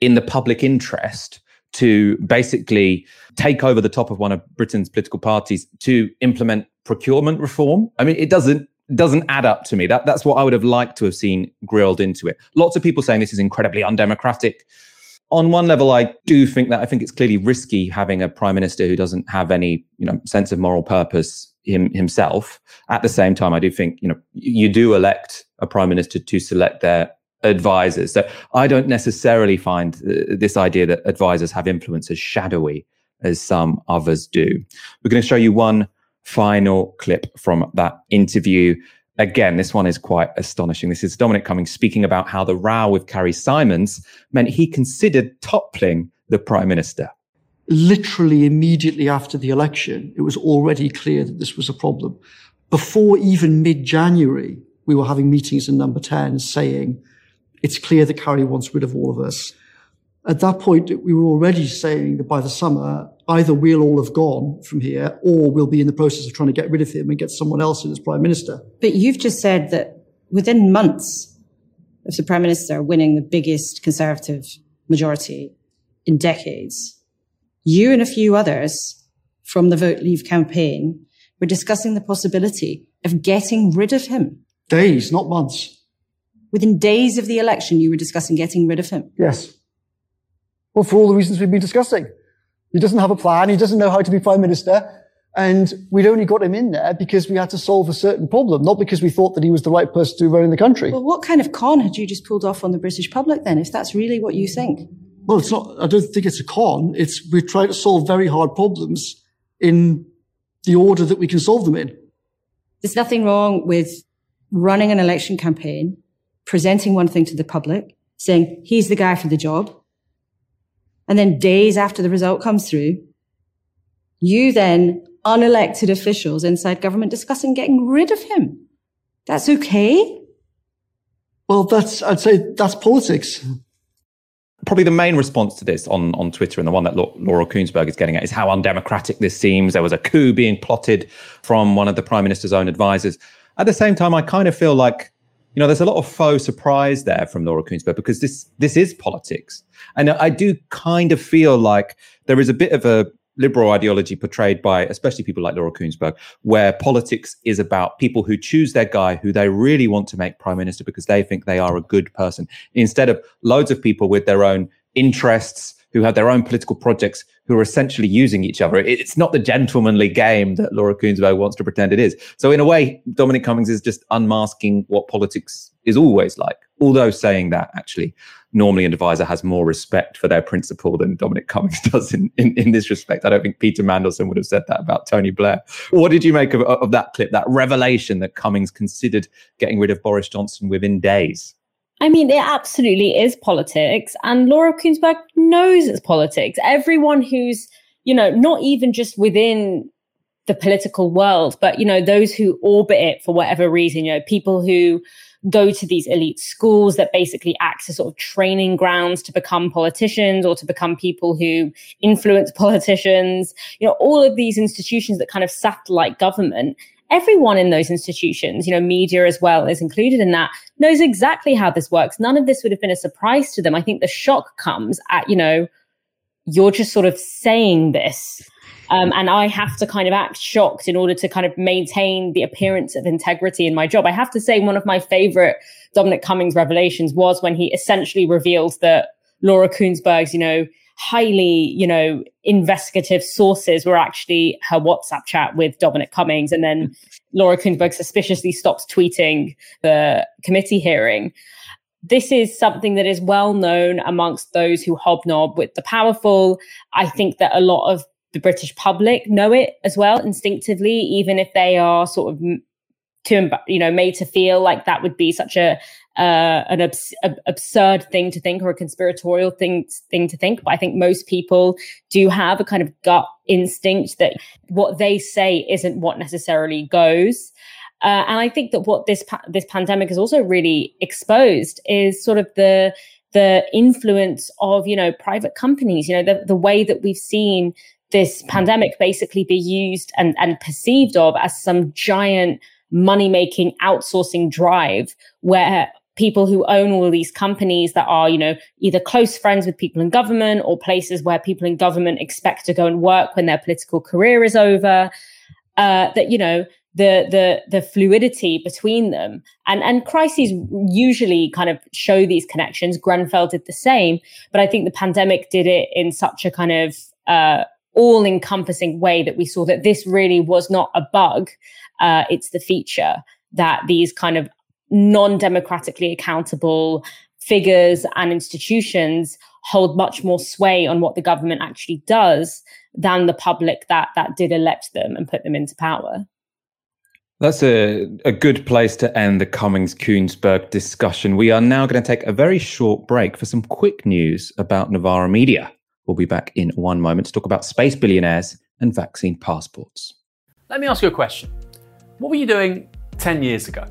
in the public interest to basically take over the top of one of Britain's political parties to implement procurement reform. I mean, it doesn't doesn't add up to me. That that's what I would have liked to have seen grilled into it. Lots of people saying this is incredibly undemocratic. On one level, I do think that I think it's clearly risky having a prime minister who doesn't have any, you know, sense of moral purpose him, himself. At the same time, I do think, you know, you do elect a prime minister to select their advisors. So I don't necessarily find uh, this idea that advisors have influence as shadowy as some others do. We're going to show you one final clip from that interview. Again, this one is quite astonishing. This is Dominic Cummings speaking about how the row with Carrie Symonds meant he considered toppling the prime minister. Literally immediately after the election, it was already clear that this was a problem. Before even mid January, we were having meetings in number 10 saying, it's clear that Carrie wants rid of all of us. At that point, we were already saying that by the summer, either we'll all have gone from here or we'll be in the process of trying to get rid of him and get someone else in as prime minister. But you've just said that within months of the prime minister winning the biggest conservative majority in decades, you and a few others from the Vote Leave campaign were discussing the possibility of getting rid of him. Days, not months. Within days of the election, you were discussing getting rid of him. Yes. Well, for all the reasons we've been discussing. He doesn't have a plan. He doesn't know how to be prime minister. And we'd only got him in there because we had to solve a certain problem, not because we thought that he was the right person to run the country. Well, what kind of con had you just pulled off on the British public then, if that's really what you think? Well, it's not, I don't think it's a con. It's, we try to solve very hard problems in the order that we can solve them in. There's nothing wrong with running an election campaign, presenting one thing to the public, saying, he's the guy for the job, and then days after the result comes through, you then unelected officials inside government discussing getting rid of him. That's okay. Well, that's, I'd say that's politics. Probably the main response to this on, on Twitter and the one that Laura Kuenssberg is getting at is how undemocratic this seems. There was a coup being plotted from one of the prime minister's own advisors. At the same time, I kind of feel like you know, there's a lot of faux surprise there from Laura Kuenssberg because this this is politics, and I do kind of feel like there is a bit of a liberal ideology portrayed by especially people like Laura Kuenssberg, where politics is about people who choose their guy who they really want to make prime minister because they think they are a good person, instead of loads of people with their own interests who have their own political projects who are essentially using each other. It's not the gentlemanly game that Laura Kuenssberg wants to pretend it is. So in a way, Dominic Cummings is just unmasking what politics is always like. Although saying that, actually, normally an advisor has more respect for their principal than Dominic Cummings does in, in, in this respect. I don't think Peter Mandelson would have said that about Tony Blair. What did you make of, of that clip, that revelation that Cummings considered getting rid of Boris Johnson within days? I mean, it absolutely is politics, and Laura Kuenssberg knows it's politics. Everyone who's, you know, not even just within the political world, but you know, those who orbit it for whatever reason, you know, people who go to these elite schools that basically act as sort of training grounds to become politicians or to become people who influence politicians, you know, all of these institutions that kind of satellite government everyone in those institutions, you know, media as well is included in that, knows exactly how this works. None of this would have been a surprise to them. I think the shock comes at, you know, you're just sort of saying this. Um, and I have to kind of act shocked in order to kind of maintain the appearance of integrity in my job. I have to say, one of my favorite Dominic Cummings revelations was when he essentially revealed that Laura Kuenssberg's, you know, highly, you know, investigative sources were actually her WhatsApp chat with Dominic Cummings. And then Laura Kuenssberg suspiciously stops tweeting the committee hearing. This is something that is well known amongst those who hobnob with the powerful. I think that a lot of the British public know it as well instinctively, even if they are sort of too, you know, made to feel like that would be such a uh, an abs- absurd thing to think or a conspiratorial thing thing to think. But I think most people do have a kind of gut instinct that what they say isn't what necessarily goes. Uh, and I think that what this pa- this pandemic has also really exposed is sort of the the influence of you know private companies. You know the the way that we've seen this pandemic basically be used and and perceived of as some giant money making outsourcing drive where people who own all these companies that are, you know, either close friends with people in government or places where people in government expect to go and work when their political career is over. Uh, that you know the the the fluidity between them and and crises usually kind of show these connections grenfell did the same but i think the pandemic did it in such a kind of uh, all encompassing way that we saw that this really was not a bug uh, it's the feature that these kind of non democratically accountable figures and institutions hold much more sway on what the government actually does than the public that that did elect them and put them into power. That's a, a good place to end the Cummings Kuenssberg discussion. We are now going to take a very short break for some quick news about Novara Media. We'll be back in one moment to talk about space billionaires and vaccine passports. Let me ask you a question. What were you doing 10 years ago?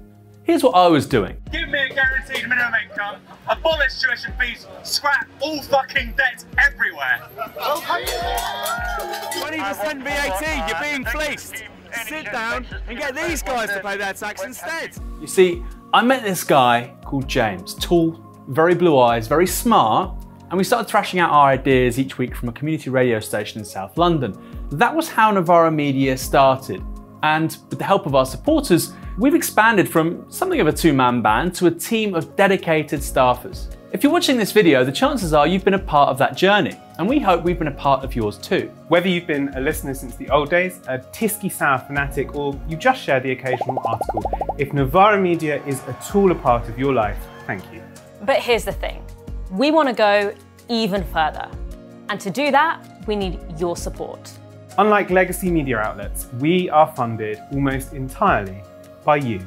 Here's what I was doing. Give me a guaranteed minimum income, abolish tuition fees, scrap all fucking debt everywhere. 20% VAT, you're being fleeced. Sit down and get these guys to pay their tax instead. You see, I met this guy called James, tall, very blue eyes, very smart, and we started thrashing out our ideas each week from a community radio station in South London. That was how Novara Media started. And with the help of our supporters, we've expanded from something of a two man band to a team of dedicated staffers. If you're watching this video, the chances are you've been a part of that journey, and we hope we've been a part of yours too. Whether you've been a listener since the old days, a TyskySour fanatic, or you just share the occasional article, if Novara Media is at all a part of your life, thank you. But here's the thing we want to go even further. And to do that, we need your support. Unlike legacy media outlets, we are funded almost entirely by you.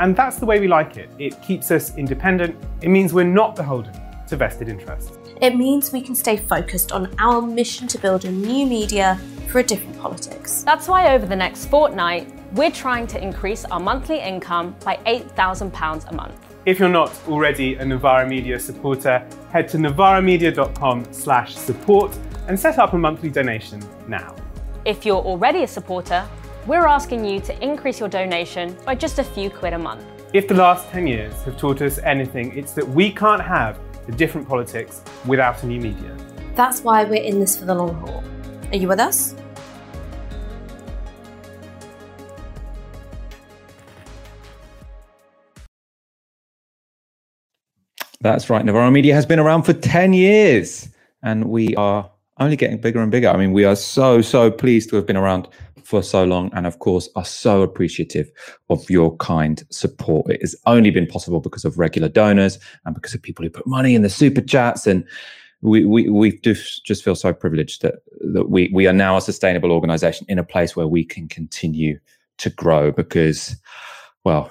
And that's the way we like it. It keeps us independent. It means we're not beholden to vested interests. It means we can stay focused on our mission to build a new media for a different politics. That's why over the next fortnight, we're trying to increase our monthly income by £8,000 a month. If you're not already a Novara Media supporter, head to novaramedia.com slash support and set up a monthly donation now. If you're already a supporter, we're asking you to increase your donation by just a few quid a month. If the last 10 years have taught us anything, it's that we can't have a different politics without a new media. That's why we're in this for the long haul. Are you with us? That's right. Novara Media has been around for 10 years and we are only getting bigger and bigger. I mean, we are so, so pleased to have been around for so long and, of course, are so appreciative of your kind support. It has only been possible because of regular donors and because of people who put money in the super chats. And we, we, we just, just feel so privileged that, that we, we are now a sustainable organization in a place where we can continue to grow because, well,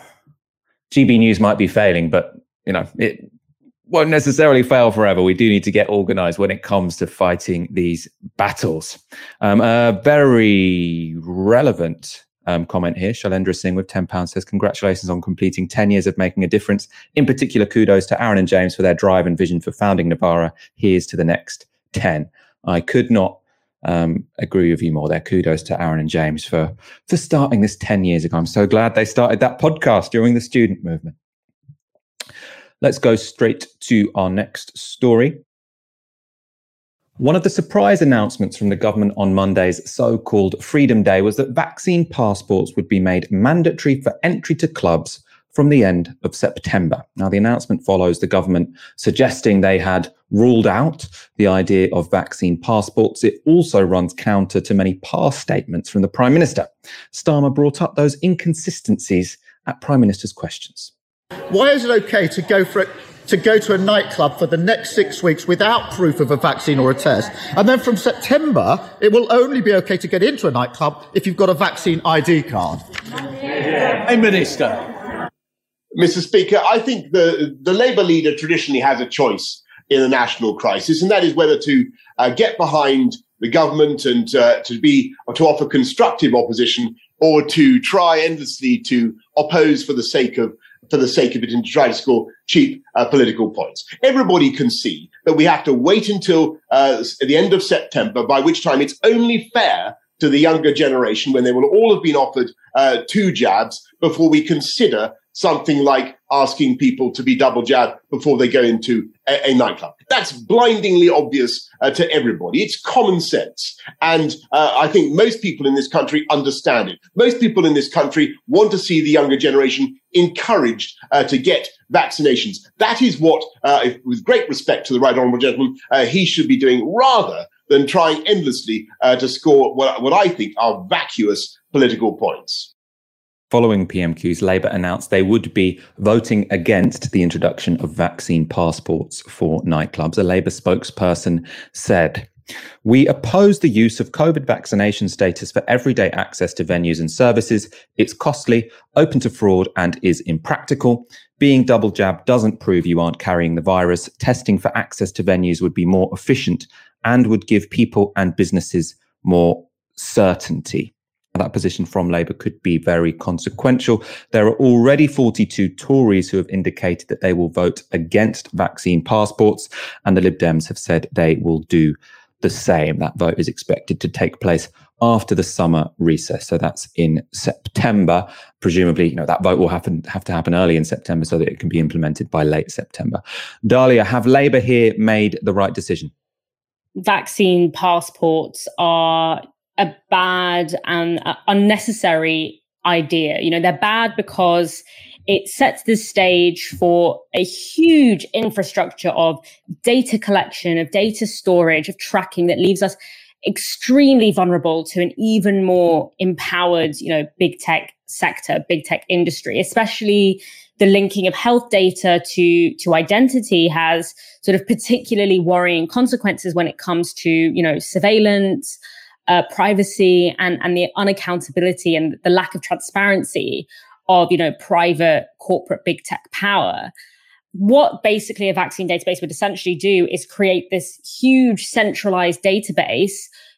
GB News might be failing, but you know, it won't necessarily fail forever. We do need to get organized when it comes to fighting these battles. Um, a very relevant um, comment here. Shalendra Singh with £10 says, Congratulations on completing 10 years of making a difference. In particular, kudos to Aaron and James for their drive and vision for founding Novara. Here's to the next 10. I could not um, agree with you more there. Kudos to Aaron and James for, for starting this 10 years ago. I'm so glad they started that podcast during the student movement. Let's go straight to our next story. One of the surprise announcements from the government on Monday's so called Freedom Day was that vaccine passports would be made mandatory for entry to clubs from the end of September. Now, the announcement follows the government suggesting they had ruled out the idea of vaccine passports. It also runs counter to many past statements from the Prime Minister. Starmer brought up those inconsistencies at Prime Minister's questions. Why is it okay to go for it? To go to a nightclub for the next six weeks without proof of a vaccine or a test. And then from September, it will only be okay to get into a nightclub if you've got a vaccine ID card. Hey, Minister. Mr. Speaker, I think the, the Labour leader traditionally has a choice in a national crisis, and that is whether to uh, get behind the government and uh, to be or to offer constructive opposition or to try endlessly to oppose for the sake of for the sake of it and to try to score cheap uh, political points. Everybody can see that we have to wait until uh, the end of September, by which time it's only fair to the younger generation when they will all have been offered uh, two jabs before we consider something like asking people to be double jabbed before they go into a, a nightclub. That's blindingly obvious uh, to everybody. It's common sense. And uh, I think most people in this country understand it. Most people in this country want to see the younger generation encouraged uh, to get vaccinations. That is what, uh, if, with great respect to the right honourable gentleman, uh, he should be doing rather than trying endlessly uh, to score what, what I think are vacuous political points. Following PMQs, Labour announced they would be voting against the introduction of vaccine passports for nightclubs. A Labour spokesperson said, we oppose the use of COVID vaccination status for everyday access to venues and services. It's costly, open to fraud, and is impractical. Being double jabbed doesn't prove you aren't carrying the virus. Testing for access to venues would be more efficient and would give people and businesses more certainty. That position from Labour could be very consequential. There are already 42 Tories who have indicated that they will vote against vaccine passports, and the Lib Dems have said they will do the same. That vote is expected to take place after the summer recess. So that's in September. Presumably, you know, that vote will happen have to happen early in September so that it can be implemented by late September. Dalia, have Labour here made the right decision? Vaccine passports are a bad and unnecessary idea. You know, they're bad because it sets the stage for a huge infrastructure of data collection, of data storage, of tracking that leaves us extremely vulnerable to an even more empowered, you know, big tech sector, big tech industry, especially the linking of health data to to identity has sort of particularly worrying consequences when it comes to you know surveillance uh, privacy and and the unaccountability and the lack of transparency of you know private corporate big tech power. What basically a vaccine database would essentially do is create this huge centralized database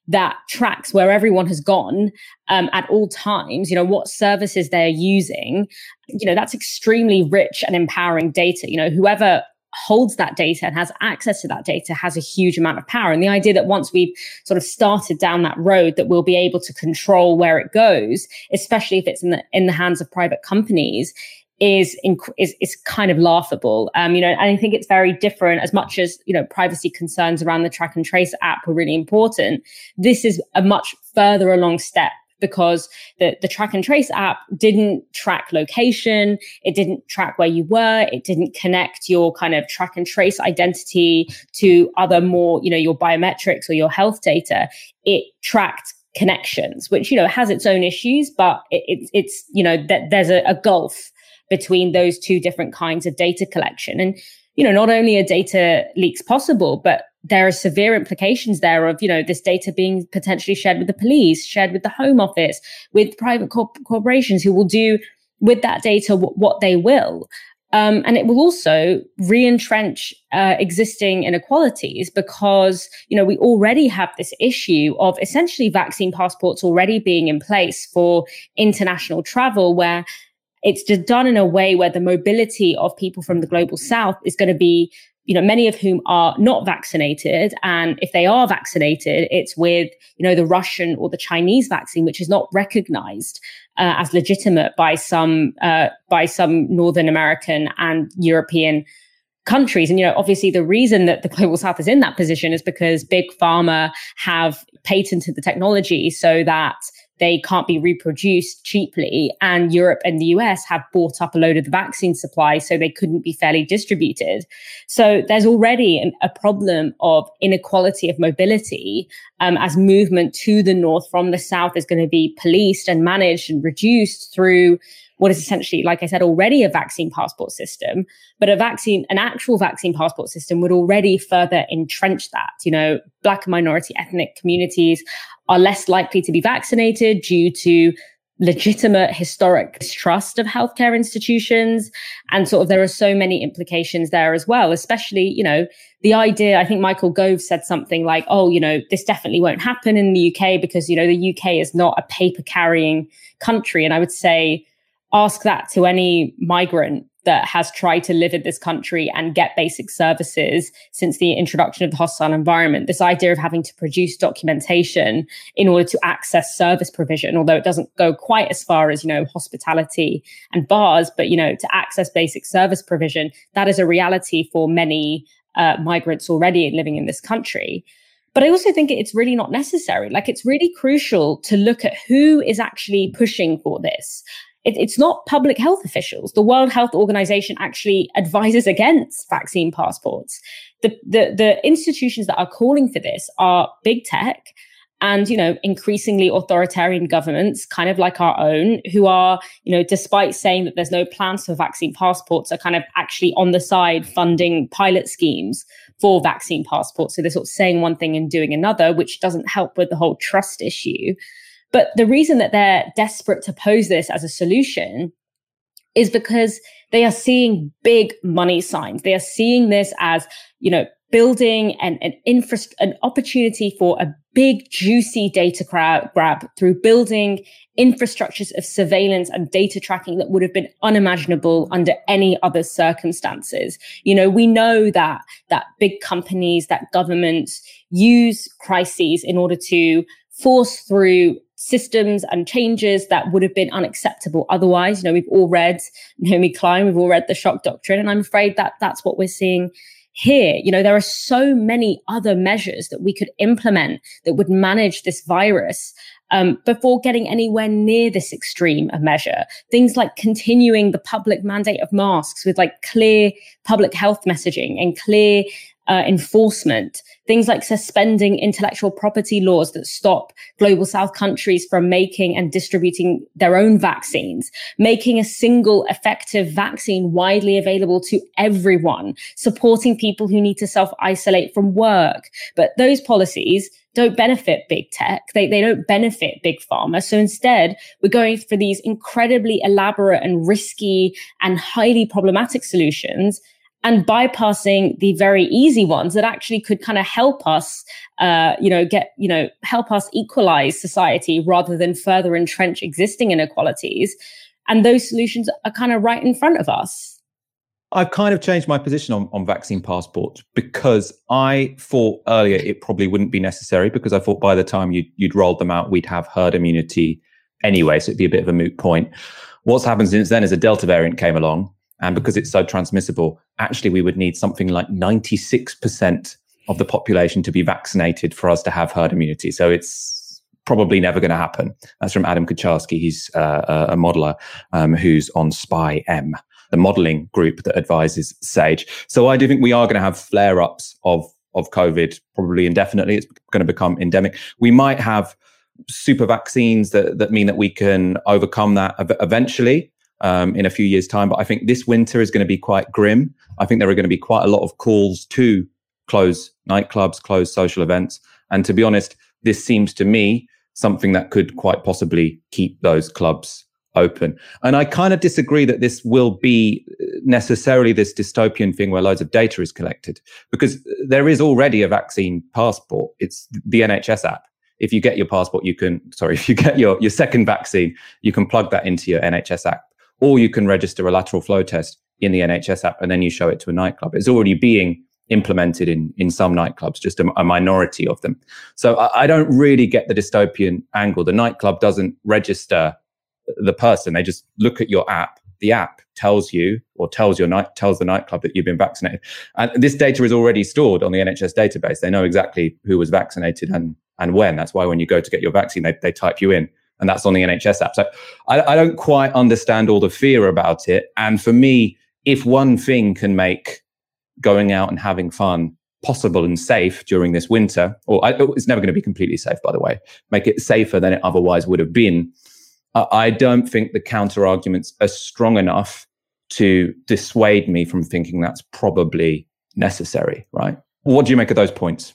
that tracks where everyone has gone um, at all times you know what services they're using. You know that's extremely rich and empowering data. You know whoever holds that data and has access to that data has a huge amount of power. And the idea that once we've sort of started down that road, that we'll be able to control where it goes, especially if it's in the in the hands of private companies, is inc- is is kind of laughable. Um, you know, and I think it's very different. As much as you know, privacy concerns around the track and trace app were really important. This is a much further along step because the, the track and trace app didn't track location. It didn't track where you were. It didn't connect your kind of track and trace identity to other more, you know, your biometrics or your health data. It tracked connections, which, you know, has its own issues, but it, it it's, you know, that there's a, a gulf between those two different kinds of data collection. And, you know, not only are data leaks possible, but there are severe implications there of you know this data being potentially shared with the police shared with the home office with private corporations who will do with that data w- what they will. Um, and it will also re-entrench uh, existing inequalities because you know we already have this issue of essentially vaccine passports already being in place for international travel where it's just done in a way where the mobility of people from the global south is going to be you know, many of whom are not vaccinated. And if they are vaccinated, it's with, you know, the Russian or the Chinese vaccine, which is not recognized uh, as legitimate by some, uh, by some Northern American and European countries. And, you know, obviously the reason that the global south is in that position is because big pharma have patented the technology so that they can't be reproduced cheaply. And Europe and the US have bought up a load of the vaccine supply so they couldn't be fairly distributed. So there's already an, a problem of inequality of mobility um, as movement to the north from the south is going to be policed and managed and reduced through what is essentially, like I said, already a vaccine passport system, but a vaccine, an actual vaccine passport system would already further entrench that. You know, black and minority ethnic communities are less likely to be vaccinated due to legitimate historic distrust of healthcare institutions. And sort of there are so many implications there as well, especially, you know, the idea, I think Michael Gove said something like, oh, you know, this definitely won't happen in the UK because, you know, the UK is not a paper carrying country. And I would say, ask that to any migrant that has tried to live in this country and get basic services since the introduction of the hostile environment. This idea of having to produce documentation in order to access service provision, although it doesn't go quite as far as, you know, hospitality and bars, but, you know, to access basic service provision, that is a reality for many uh, migrants already living in this country. But I also think it's really not necessary. Like it's really crucial to look at who is actually pushing for this it, it's not public health officials. The World Health Organization actually advises against vaccine passports. The, the, the institutions that are calling for this are big tech and you know increasingly authoritarian governments kind of like our own who are you know despite saying that there's no plans for vaccine passports are kind of actually on the side funding pilot schemes for vaccine passports so they're sort of saying one thing and doing another which doesn't help with the whole trust issue but the reason that they're desperate to pose this as a solution is because they are seeing big money signs they are seeing this as you know building an, an infra- an opportunity for a big juicy data grab, grab through building infrastructures of surveillance and data tracking that would have been unimaginable under any other circumstances. You know, we know that that big companies, that governments use crises in order to force through systems and changes that would have been unacceptable otherwise. You know, we've all read Naomi Klein, we've all read the shock doctrine, and I'm afraid that that's what we're seeing here. You know, there are so many other measures that we could implement that would manage this virus um, before getting anywhere near this extreme a measure. Things like continuing the public mandate of masks with like clear public health messaging and clear uh, enforcement, things like suspending intellectual property laws that stop global south countries from making and distributing their own vaccines, making a single effective vaccine widely available to everyone, supporting people who need to self isolate from work. But those policies don't benefit big tech. They, they don't benefit big pharma. So instead, we're going for these incredibly elaborate and risky and highly problematic solutions and bypassing the very easy ones that actually could kind of help us, uh, you know, get, you know, help us equalize society rather than further entrench existing inequalities. And those solutions are kind of right in front of us. I've kind of changed my position on, on vaccine passports because I thought earlier it probably wouldn't be necessary because I thought by the time you'd, you'd rolled them out, we'd have herd immunity anyway. So it'd be a bit of a moot point. What's happened since then is a Delta variant came along and because it's so transmissible, actually, we would need something like 96% of the population to be vaccinated for us to have herd immunity. So it's probably never going to happen. That's from Adam Kucharski. He's uh, a modeler um, who's on SPI-M, the modeling group that advises SAGE. So I do think we are going to have flare ups of, of COVID probably indefinitely. It's going to become endemic. We might have super vaccines that, that mean that we can overcome that eventually um, in a few years' time. But I think this winter is going to be quite grim. I think there are going to be quite a lot of calls to close nightclubs, close social events. And to be honest, this seems to me something that could quite possibly keep those clubs open. And I kind of disagree that this will be necessarily this dystopian thing where loads of data is collected because there is already a vaccine passport. It's the NHS app. If you get your passport, you can, sorry, if you get your, your second vaccine, you can plug that into your NHS app or you can register a lateral flow test in the NHS app and then you show it to a nightclub. It's already being implemented in in some nightclubs, just a, a minority of them. So I, I, don't really get the dystopian angle. The nightclub doesn't register the person; they just look at your app. The app tells you or tells your night tells the nightclub that you've been vaccinated, and this data is already stored on the NHS database. They know exactly who was vaccinated and and when. That's why when you go to get your vaccine, they, they type you in and that's on the NHS app. So I, I don't quite understand all the fear about it. And for me, if one thing can make going out and having fun possible and safe during this winter, or I, it's never going to be completely safe, by the way, make it safer than it otherwise would have been. Uh, I don't think the counter arguments are strong enough to dissuade me from thinking that's probably necessary, right? What do you make of those points?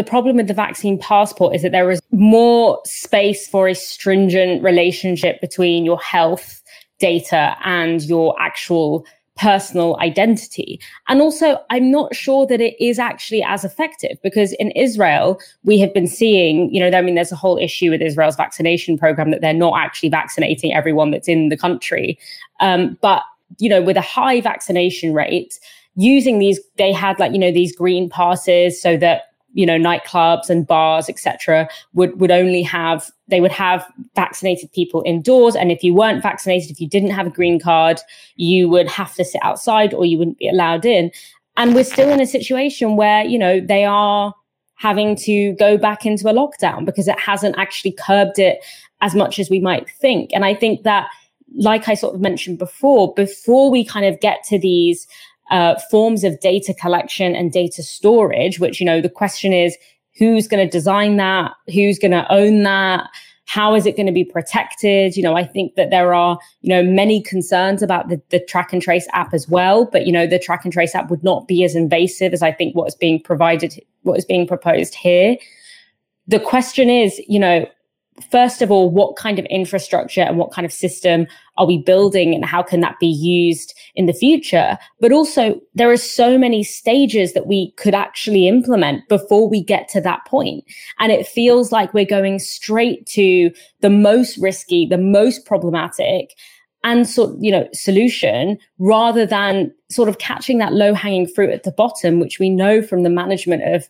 The problem with the vaccine passport is that there is more space for a stringent relationship between your health data and your actual personal identity. And also, I'm not sure that it is actually as effective because in Israel, we have been seeing, you know, I mean, there's a whole issue with Israel's vaccination program that they're not actually vaccinating everyone that's in the country. Um, but, you know, with a high vaccination rate, using these, they had like, you know, these green passes so that you know nightclubs and bars etc would would only have they would have vaccinated people indoors. And if you weren't vaccinated if you didn't have a green card you would have to sit outside or you wouldn't be allowed in. And we're still in a situation where you know they are having to go back into a lockdown because it hasn't actually curbed it as much as we might think. And i think that like i sort of mentioned before before we kind of get to these uh, forms of data collection and data storage, which, you know, the question is, who's going to design that, who's going to own that, how is it going to be protected? You know, I think that there are, you know, many concerns about the, the track and trace app as well. But, you know, the track and trace app would not be as invasive as I think what is being provided, what is being proposed here. The question is, you know, first of all, what kind of infrastructure and what kind of system are we building and how can that be used in the future? But also, there are so many stages that we could actually implement before we get to that point. And it feels like we're going straight to the most risky, the most problematic and sort you know solution rather than sort of catching that low hanging fruit at the bottom which we know from the management of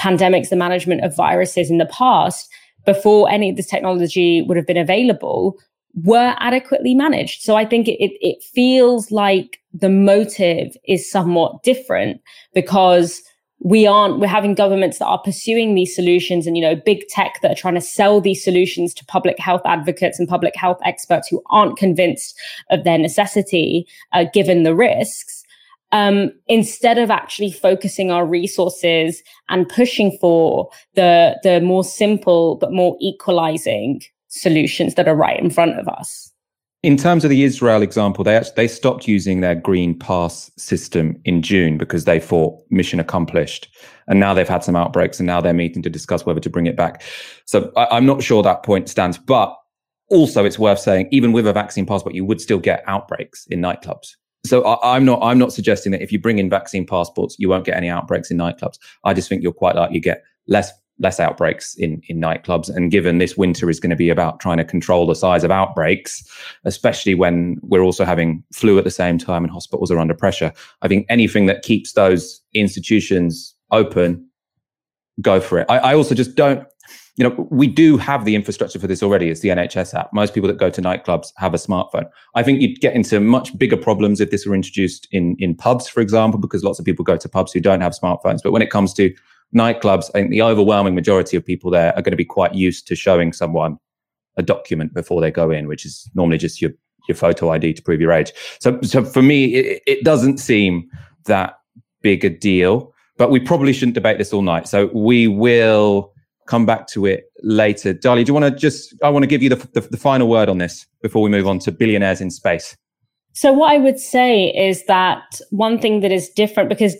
pandemics the management of viruses in the past before any of this technology would have been available were adequately managed. So I think it, it, it feels like the motive is somewhat different because we aren't we're having governments that are pursuing these solutions and you know big tech that are trying to sell these solutions to public health advocates and public health experts who aren't convinced of their necessity uh, given the risks um, instead of actually focusing our resources and pushing for the the more simple but more equalizing solutions that are right in front of us. In terms of the Israel example, they actually, they stopped using their green pass system in June because they thought mission accomplished, and now they've had some outbreaks, and now they're meeting to discuss whether to bring it back. So I, I'm not sure that point stands, but also it's worth saying, even with a vaccine passport, you would still get outbreaks in nightclubs so I, am not I'm not suggesting that if you bring in vaccine passports, you won't get any outbreaks in nightclubs. I just think you're quite likely to get less less outbreaks in in nightclubs. And given this winter is going to be about trying to control the size of outbreaks, especially when we're also having flu at the same time and hospitals are under pressure, I think anything that keeps those institutions open, go for it. I, I also just don't you know, we do have the infrastructure for this already. It's the NHS app. Most people that go to nightclubs have a smartphone. I think you'd get into much bigger problems if this were introduced in in pubs, for example, because lots of people go to pubs who don't have smartphones. But when it comes to nightclubs, I think the overwhelming majority of people there are going to be quite used to showing someone a document before they go in, which is normally just your your photo ID to prove your age. So, so for me, it, it doesn't seem that big a deal. But we probably shouldn't debate this all night. So we will come back to it later. Dali, do you want to just, I want to give you the, the, the final word on this before we move on to billionaires in space. So, what I would say is that one thing that is different because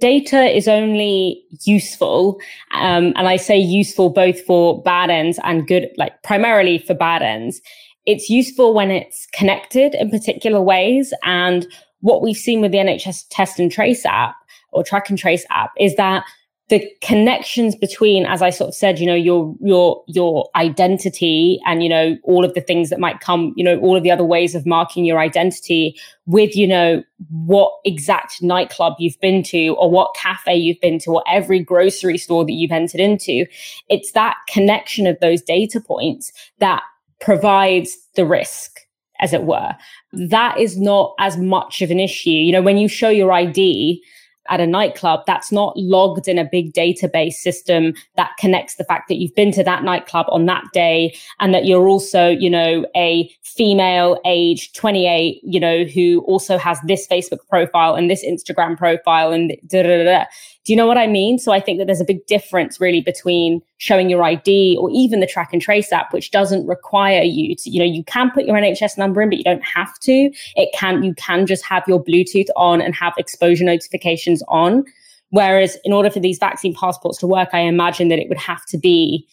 data is only useful, um, and I say useful both for bad ends and good, like primarily for bad ends. It's useful when it's connected in particular ways. And what we've seen with the NHS Test and Trace app or Track and Trace app is that the connections between as i sort of said you know your your your identity and you know all of the things that might come you know all of the other ways of marking your identity with you know what exact nightclub you've been to or what cafe you've been to or every grocery store that you've entered into. It's that connection of those data points that provides the risk as it were. That is not as much of an issue. You know when you show your id at a nightclub, that's not logged in a big database system that connects the fact that you've been to that nightclub on that day and that you're also, you know, a female age 28, you know, who also has this Facebook profile and this Instagram profile and da da da. Do you know what I mean? So I think that there's a big difference really between showing your ID or even the track and trace app, which doesn't require you to, you know, you can put your NHS number in, but you don't have to. It can, you can just have your Bluetooth on and have exposure notifications on. Whereas in order for these vaccine passports to work, I imagine that it would have to be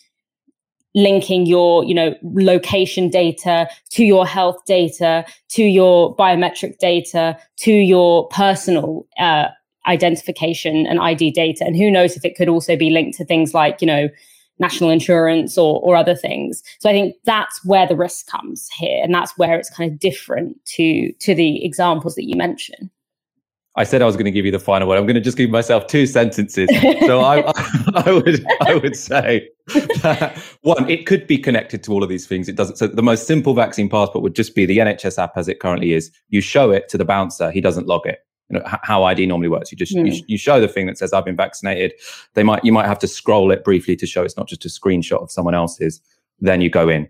linking your you know location data to your health data to your biometric data to your personal uh, identification and ID data. And who knows if it could also be linked to things like, you know, national insurance or, or other things. So I think that's where the risk comes here. And that's where it's kind of different to, to the examples that you mentioned. I said I was going to give you the final word. I'm going to just give myself two sentences. So I, I, would, I would say that, one, it could be connected to all of these things. It doesn't. So the most simple vaccine passport would just be the NHS app as it currently is. You show it to the bouncer, he doesn't log it you know, how ID normally works. You just mm. you, hmm. you, show the thing that says I've been vaccinated. They might you might have to scroll it briefly to show it's not just a screenshot of someone else's. Then you go in.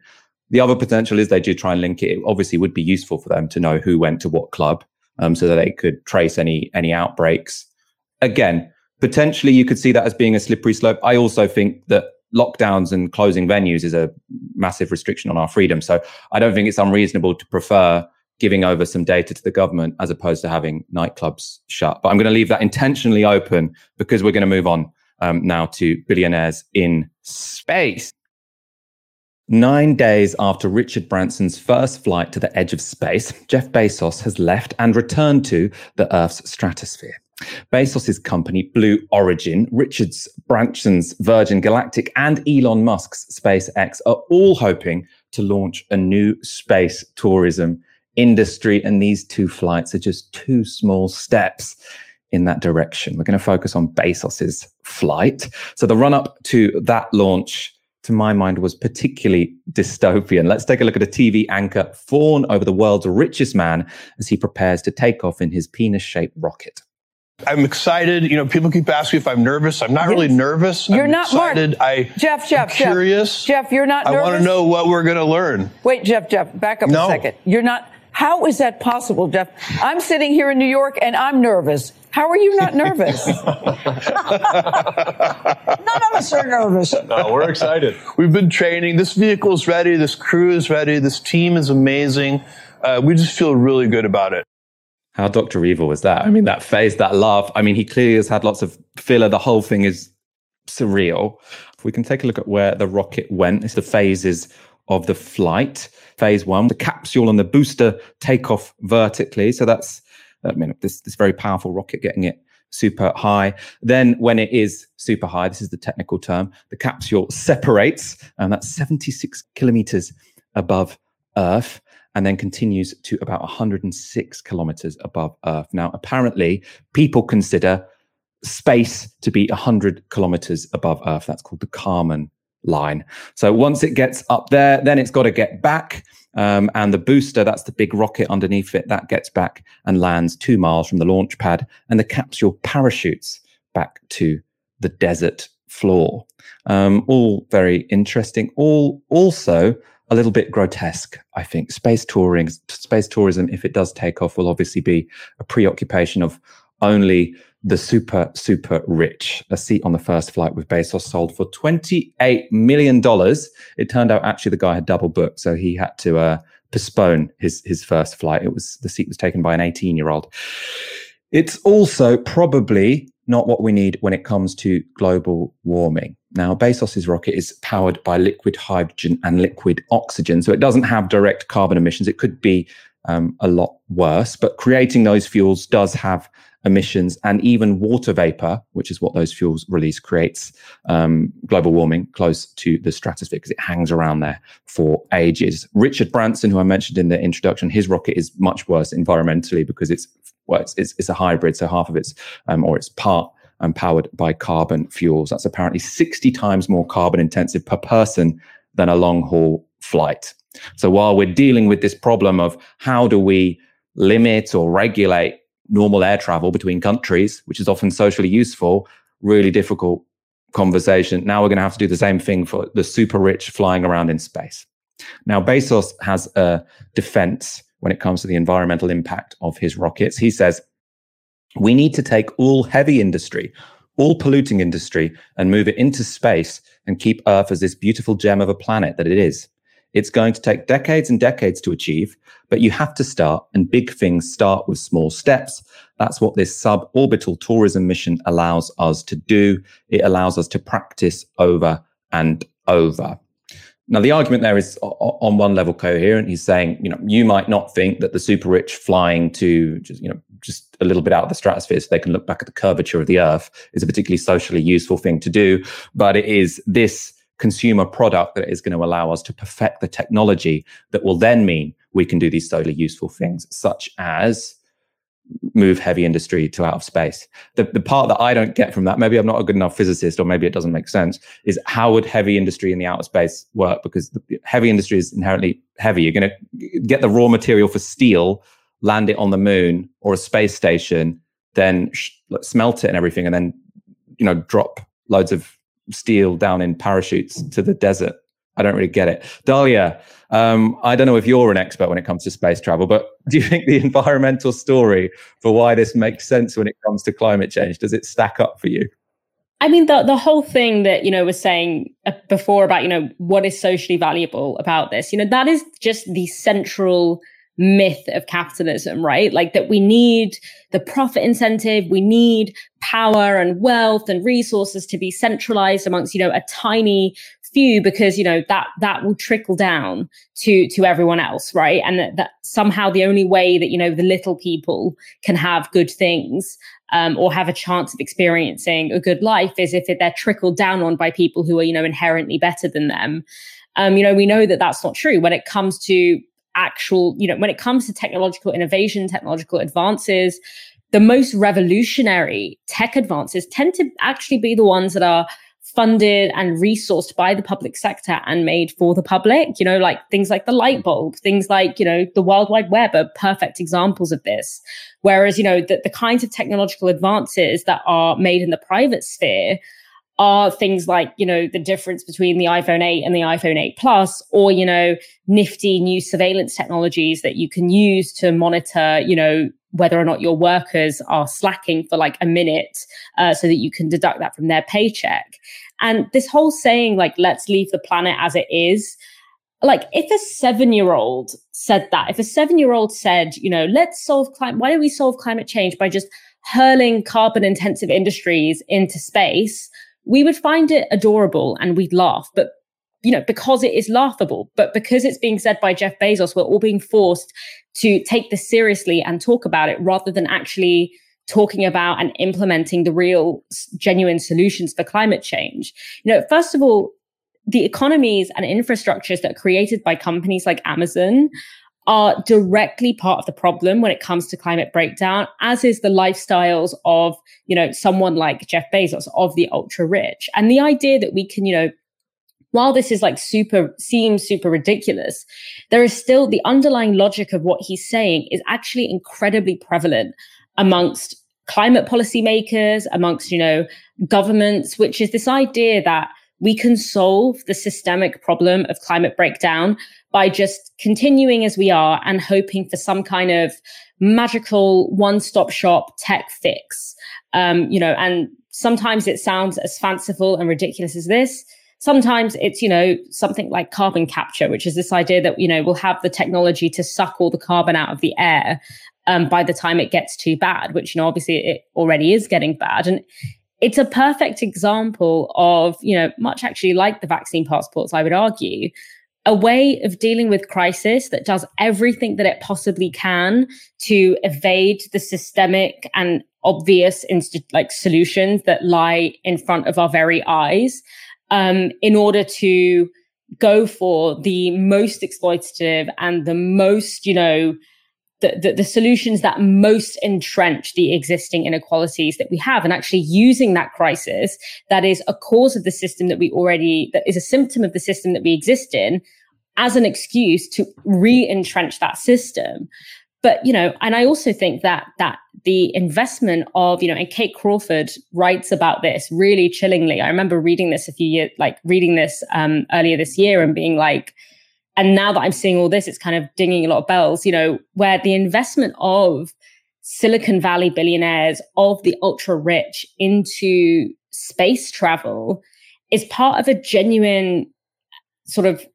The other potential is they do try and link it. It obviously would be useful for them to know who went to what club, um, so that they could trace any any outbreaks. Again, potentially you could see that as being a slippery slope. I also think that lockdowns and closing venues is a massive restriction on our freedom. So I don't think it's unreasonable to prefer giving over some data to the government as opposed to having nightclubs shut. But I'm going to leave that intentionally open because we're going to move on um, now to billionaires in space. Nine days after Richard Branson's first flight to the edge of space, Jeff Bezos has left and returned to the Earth's stratosphere. Bezos' company, Blue Origin, Richard's Branson's Virgin Galactic, and Elon Musk's SpaceX are all hoping to launch a new space tourism industry. And these two flights are just two small steps in that direction. We're going to focus on Bezos's flight. So the run up to that launch to my mind, was particularly dystopian. Let's take a look at a TV anchor fawn over the world's richest man as he prepares to take off in his penis shaped rocket. I'm excited. You know, people keep asking if I'm nervous. I'm not really nervous. You're I'm not excited. Mark. I Jeff, Jeff, I'm curious. Jeff, Jeff, you're not I want to know what we're going to learn. Wait, Jeff, Jeff, back up No. a second. You're not. How is that possible, Jeff? I'm sitting here in New York and I'm nervous. How are you not nervous? None of us are nervous. No, we're excited. We've been training. This vehicle is ready. This crew is ready. This team is amazing. Uh, we just feel really good about it. How Dr. Evil was that? I mean, that face, that laugh. I mean, he clearly has had lots of filler. The whole thing is surreal. If we can take a look at where the rocket went, it's the phases of the flight. Phase one, the capsule and the booster take off vertically. So that's, I mean, this, this very powerful rocket getting it super high. Then, when it is super high, this is the technical term, the capsule separates, and that's 76 kilometers above Earth and then continues to about 106 kilometers above Earth. Now, apparently, people consider space to be 100 kilometers above Earth. That's called the Kármán line. So once it gets up there, then it's got to get back. Um, and the booster, that's the big rocket underneath it, that gets back and lands two miles from the launch pad. And the capsule parachutes back to the desert floor. Um, all very interesting. All also a little bit grotesque, I think. Space touring, space tourism, if it does take off, will obviously be a preoccupation of only the super, super rich. A seat on the first flight with Bezos sold for $28 million. It turned out actually the guy had double booked, so he had to uh, postpone his, his first flight. It was the seat was taken by an 18 year old. It's also probably not what we need when it comes to global warming. Now, Bezos's rocket is powered by liquid hydrogen and liquid oxygen, so it doesn't have direct carbon emissions. It could be um, a lot worse, but creating those fuels does have emissions and even water vapor, which is what those fuels release, creates um, global warming close to the stratosphere because it hangs around there for ages. Richard Branson, who I mentioned in the introduction, his rocket is much worse environmentally because it's well, it's, it's, it's a hybrid, so half of it's um, or it's part um, powered by carbon fuels. That's apparently 60 times more carbon intensive per person than a long haul flight. So while we're dealing with this problem of how do we limit or regulate normal air travel between countries, which is often socially useful, really difficult conversation. Now we're going to have to do the same thing for the super rich flying around in space. Now, Bezos has a defense when it comes to the environmental impact of his rockets. He says, we need to take all heavy industry, all polluting industry, and move it into space and keep Earth as this beautiful gem of a planet that it is. It's going to take decades and decades to achieve, but you have to start, and big things start with small steps. That's what this suborbital tourism mission allows us to do. It allows us to practice over and over. Now, the argument there is on one level coherent. He's saying, you know, you might not think that the super rich flying to just, you know, just a little bit out of the stratosphere so they can look back at the curvature of the earth is a particularly socially useful thing to do. But it is this consumer product that is going to allow us to perfect the technology that will then mean we can do these socially useful things, such as move heavy industry to out of space. The, the part that I don't get from that, maybe I'm not a good enough physicist or maybe it doesn't make sense, is how would heavy industry in the outer space work? Because the heavy industry is inherently heavy. You're going to get the raw material for steel, land it on the moon or a space station, then sh- smelt it and everything, and then, you know, drop loads of steel down in parachutes to the desert I don't really get it. Dalia, um, I don't know if you're an expert when it comes to space travel, but do you think the environmental story for why this makes sense when it comes to climate change does it stack up for you? I mean, the the whole thing that you know was saying uh, before about you know what is socially valuable about this, you know, that is just the central myth of capitalism, right? Like that we need the profit incentive, we need power and wealth and resources to be centralized amongst you know a tiny few because you know that that will trickle down to to everyone else right and that, that somehow the only way that you know the little people can have good things um, or have a chance of experiencing a good life is if they're trickled down on by people who are you know inherently better than them um, you know we know that that's not true when it comes to actual you know when it comes to technological innovation technological advances the most revolutionary tech advances tend to actually be the ones that are funded and resourced by the public sector and made for the public. You know, like things like the light bulb, things like, you know, the World Wide Web are perfect examples of this. Whereas, you know, the, the kinds of technological advances that are made in the private sphere are things like, you know, the difference between the iPhone 8 and the iPhone 8 Plus, or, you know, nifty new surveillance technologies that you can use to monitor, you know, whether or not your workers are slacking for like a minute uh, so that you can deduct that from their paycheck. And this whole saying, like, let's leave the planet as it is. Like, if a seven year old said that, if a seven year old said, you know, let's solve climate, why don't we solve climate change by just hurling carbon intensive industries into space? We would find it adorable and we'd laugh. But you know, because it is laughable, but because it's being said by Jeff Bezos, we're all being forced to take this seriously and talk about it rather than actually talking about and implementing the real genuine solutions for climate change. You know, first of all, the economies and infrastructures that are created by companies like Amazon are directly part of the problem when it comes to climate breakdown, as is the lifestyles of, you know, someone like Jeff Bezos of the ultra rich. And the idea that we can, you know, while this is like super seems super ridiculous, there is still the underlying logic of what he's saying is actually incredibly prevalent amongst climate policymakers, amongst, you know, governments, which is this idea that we can solve the systemic problem of climate breakdown by just continuing as we are and hoping for some kind of magical one-stop shop tech fix. Um, you know, and sometimes it sounds as fanciful and ridiculous as this. Sometimes it's, you know, something like carbon capture, which is this idea that, you know, we'll have the technology to suck all the carbon out of the air um, by the time it gets too bad, which, you know, obviously it already is getting bad. And it's a perfect example of, you know, much actually like the vaccine passports, I would argue, a way of dealing with crisis that does everything that it possibly can to evade the systemic and obvious inst- like solutions that lie in front of our very eyes um, in order to go for the most exploitative and the most, you know, the, the, solutions that most entrench the existing inequalities that we have. And actually using that crisis that is a cause of the system that we already that is a symptom of the system that we exist in as an excuse to re-entrench that system. But you know and i also think that that the investment of you know and kate crawford writes about this really chillingly. I remember reading this a few years like reading this um, earlier this year and being like and now that i'm seeing all this it's kind of dinging a lot of bells you know where the investment of silicon valley billionaires of the ultra rich into space travel is part of a genuine sort of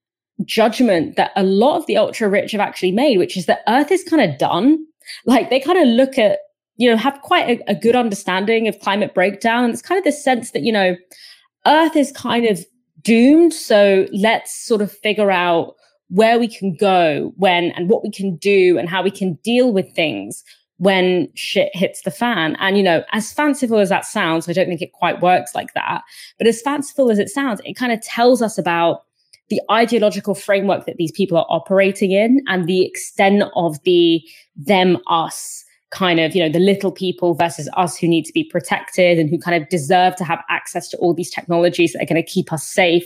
judgment that a lot of the ultra rich have actually made, which is that Earth is kind of done. Like they kind of look at, you know, have quite a, a good understanding of climate breakdown. It's kind of the sense that, you know, Earth is kind of doomed. So let's sort of figure out where we can go when and what we can do and how we can deal with things when shit hits the fan. And, you know, as fanciful as that sounds, I don't think it quite works like that. But as fanciful as it sounds, it kind of tells us about the ideological framework that these people are operating in and the extent of the them us kind of you know the little people versus us who need to be protected and who kind of deserve to have access to all these technologies that are going to keep us safe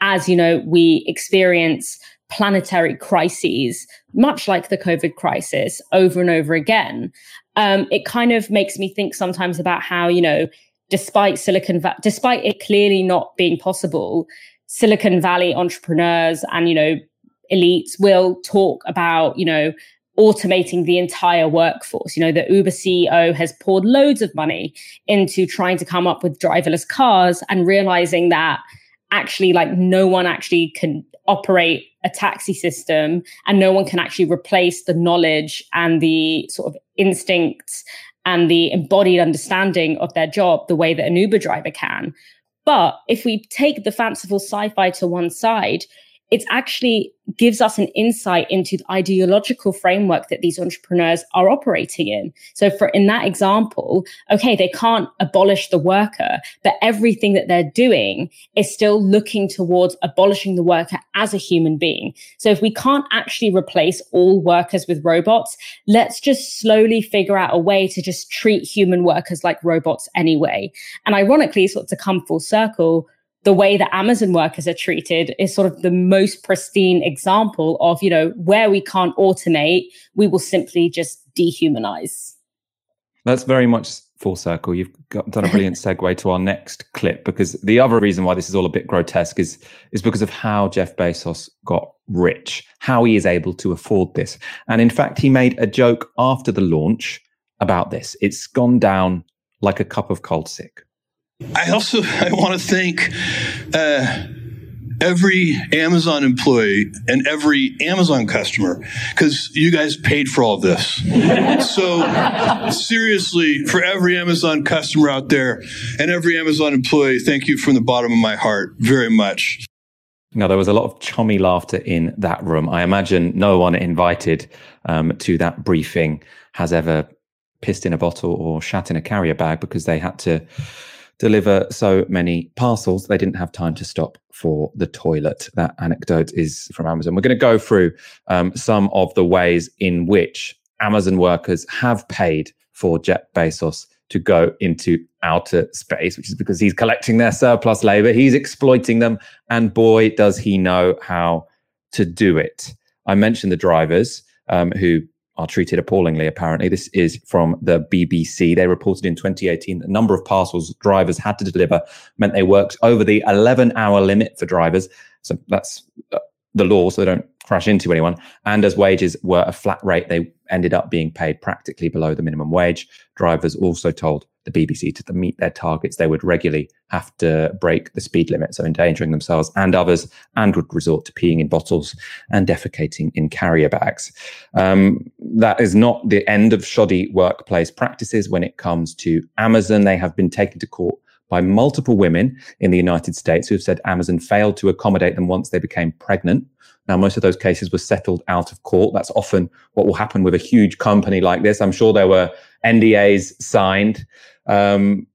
as you know we experience planetary crises much like the covid crisis over and over again um, it kind of makes me think sometimes about how you know despite silicon Va- despite it clearly not being possible Silicon Valley entrepreneurs and, you know, elites will talk about, you know, automating the entire workforce. You know, the Uber CEO has poured loads of money into trying to come up with driverless cars and realizing that actually like no one actually can operate a taxi system and no one can actually replace the knowledge and the sort of instincts and the embodied understanding of their job the way that an Uber driver can. But if we take the fanciful sci-fi to one side, it actually gives us an insight into the ideological framework that these entrepreneurs are operating in. So for in that example, okay, they can't abolish the worker, but everything that they're doing is still looking towards abolishing the worker as a human being. So if we can't actually replace all workers with robots, let's just slowly figure out a way to just treat human workers like robots anyway. And ironically, sort of to come full circle, the way that Amazon workers are treated is sort of the most pristine example of, you know, where we can't automate, we will simply just dehumanize. That's very much full circle. You've got, done a brilliant segue to our next clip because the other reason why this is all a bit grotesque is is because of how Jeff Bezos got rich, how he is able to afford this. And in fact, he made a joke after the launch about this. It's gone down like a cup of cold sick. I also I want to thank uh, every Amazon employee and every Amazon customer because you guys paid for all this. so seriously, for every Amazon customer out there and every Amazon employee, thank you from the bottom of my heart very much. Now, there was a lot of chummy laughter in that room. I imagine no one invited um, to that briefing has ever pissed in a bottle or shat in a carrier bag because they had to deliver so many parcels, they didn't have time to stop for the toilet. That anecdote is from Amazon. We're going to go through um, some of the ways in which Amazon workers have paid for Jeff Bezos to go into outer space, which is because he's collecting their surplus labor, he's exploiting them, and boy, does he know how to do it. I mentioned the drivers um, who are treated appallingly, apparently. This is from the BBC. They reported in 2018 the number of parcels drivers had to deliver meant they worked over the 11 hour limit for drivers. So that's uh, the law, so they don't crash into anyone. And as wages were a flat rate, they ended up being paid practically below the minimum wage. Drivers also told the BBC to meet their targets, they would regularly have to break the speed limit, so endangering themselves and others, and would resort to peeing in bottles and defecating in carrier bags. Um, that is not the end of shoddy workplace practices when it comes to Amazon. They have been taken to court by multiple women in the United States who have said Amazon failed to accommodate them once they became pregnant. Now, most of those cases were settled out of court. That's often what will happen with a huge company like this. I'm sure there were NDAs signed. Um,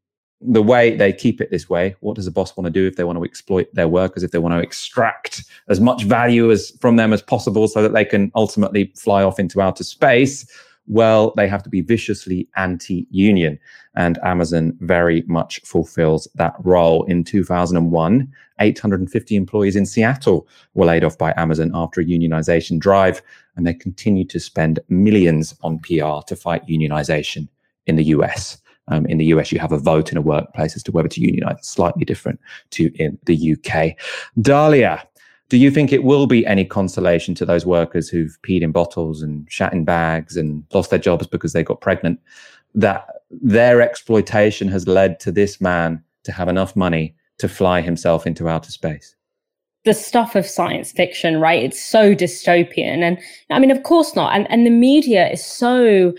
the way they keep it this way, what does a boss want to do if they want to exploit their workers, if they want to extract as much value as from them as possible so that they can ultimately fly off into outer space? Well, they have to be viciously anti union. And Amazon very much fulfills that role. In 2001, 850 employees in Seattle were laid off by Amazon after a unionization drive. And they continue to spend millions on PR to fight unionization in the US. Um, in the US, you have a vote in a workplace as to whether to unionize. It's slightly different to in the UK. Dalia, do you think it will be any consolation to those workers who've peed in bottles and shat in bags and lost their jobs because they got pregnant that their exploitation has led to this man to have enough money to fly himself into outer space? the stuff of science fiction, right? It's so dystopian. And I mean, of course not. And, and the media is so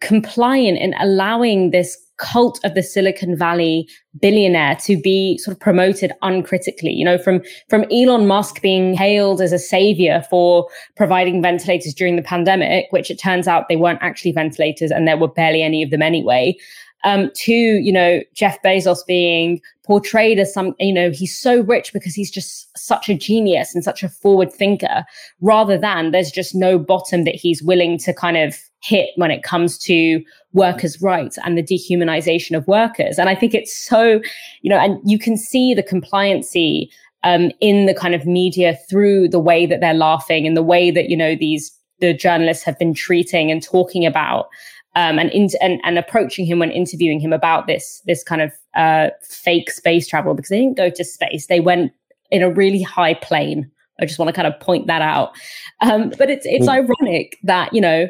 compliant in allowing this cult of the Silicon Valley billionaire to be sort of promoted uncritically. You know, from from Elon Musk being hailed as a savior for providing ventilators during the pandemic, which it turns out they weren't actually ventilators and there were barely any of them anyway. Um, to you know Jeff Bezos being portrayed as some you know he's so rich because he's just such a genius and such a forward thinker rather than there's just no bottom that he's willing to kind of hit when it comes to workers' rights and the dehumanization of workers. And I think it's so, you know, and you can see the compliancy um, in the kind of media through the way that they're laughing and the way that, you know, these the journalists have been treating and talking about um, and, in, and and approaching him when interviewing him about this this kind of uh, fake space travel because they didn't go to space they went in a really high plane. I just want to kind of point that out. Um, but it's it's ironic that you know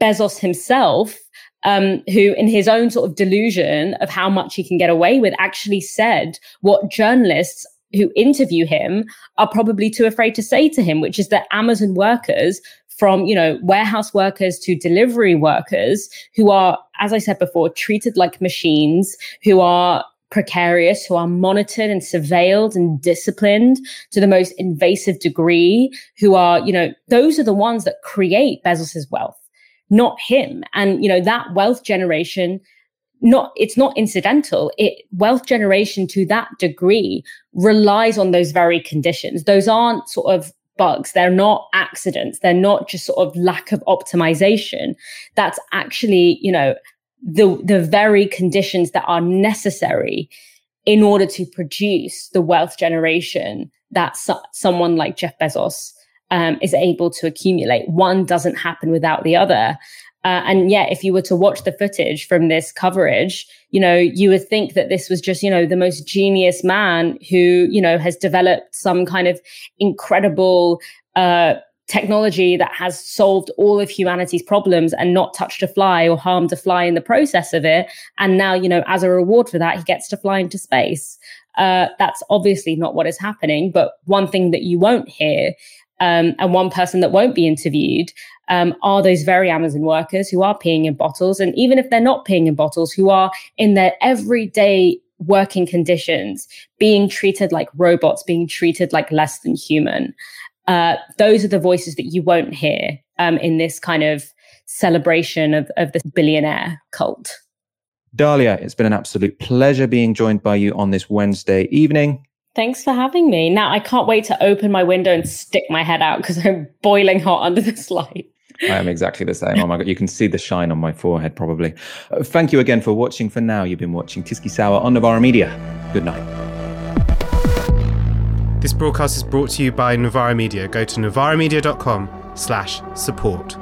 Bezos himself, um, who in his own sort of delusion of how much he can get away with, actually said what journalists who interview him are probably too afraid to say to him, which is that Amazon workers from you know warehouse workers to delivery workers who are as i said before treated like machines who are precarious, who are monitored and surveilled and disciplined to the most invasive degree, who are, you know, those are the ones that create Bezos's wealth, not him. And, you know, that wealth generation, not, it's not incidental. It wealth generation to that degree relies on those very conditions. Those aren't sort of bugs. They're not accidents. They're not just sort of lack of optimization. That's actually, you know, the the very conditions that are necessary in order to produce the wealth generation that so- someone like Jeff Bezos um, is able to accumulate. One doesn't happen without the other. Uh, and yet, if you were to watch the footage from this coverage, you know, you would think that this was just, you know, the most genius man who, you know, has developed some kind of incredible uh, technology that has solved all of humanity's problems and not touched a fly or harmed a fly in the process of it. And now, you know, as a reward for that, he gets to fly into space. Uh, that's obviously not what is happening. But one thing that you won't hear, um, and one person that won't be interviewed, um, are those very Amazon workers who are peeing in bottles. And even if they're not peeing in bottles, who are in their everyday working conditions, being treated like robots, being treated like less than human. Uh, those are the voices that you won't hear um, in this kind of celebration of, of this billionaire cult. Dalia, it's been an absolute pleasure being joined by you on this Wednesday evening. Thanks for having me. Now I can't wait to open my window and stick my head out because I'm boiling hot under this light. I am exactly the same. Oh my God, you can see the shine on my forehead probably. Uh, thank you again for watching. For now, you've been watching TyskySour on Novara Media. Good night. This broadcast is brought to you by Novara Media. Go to novaramedia.com slash support.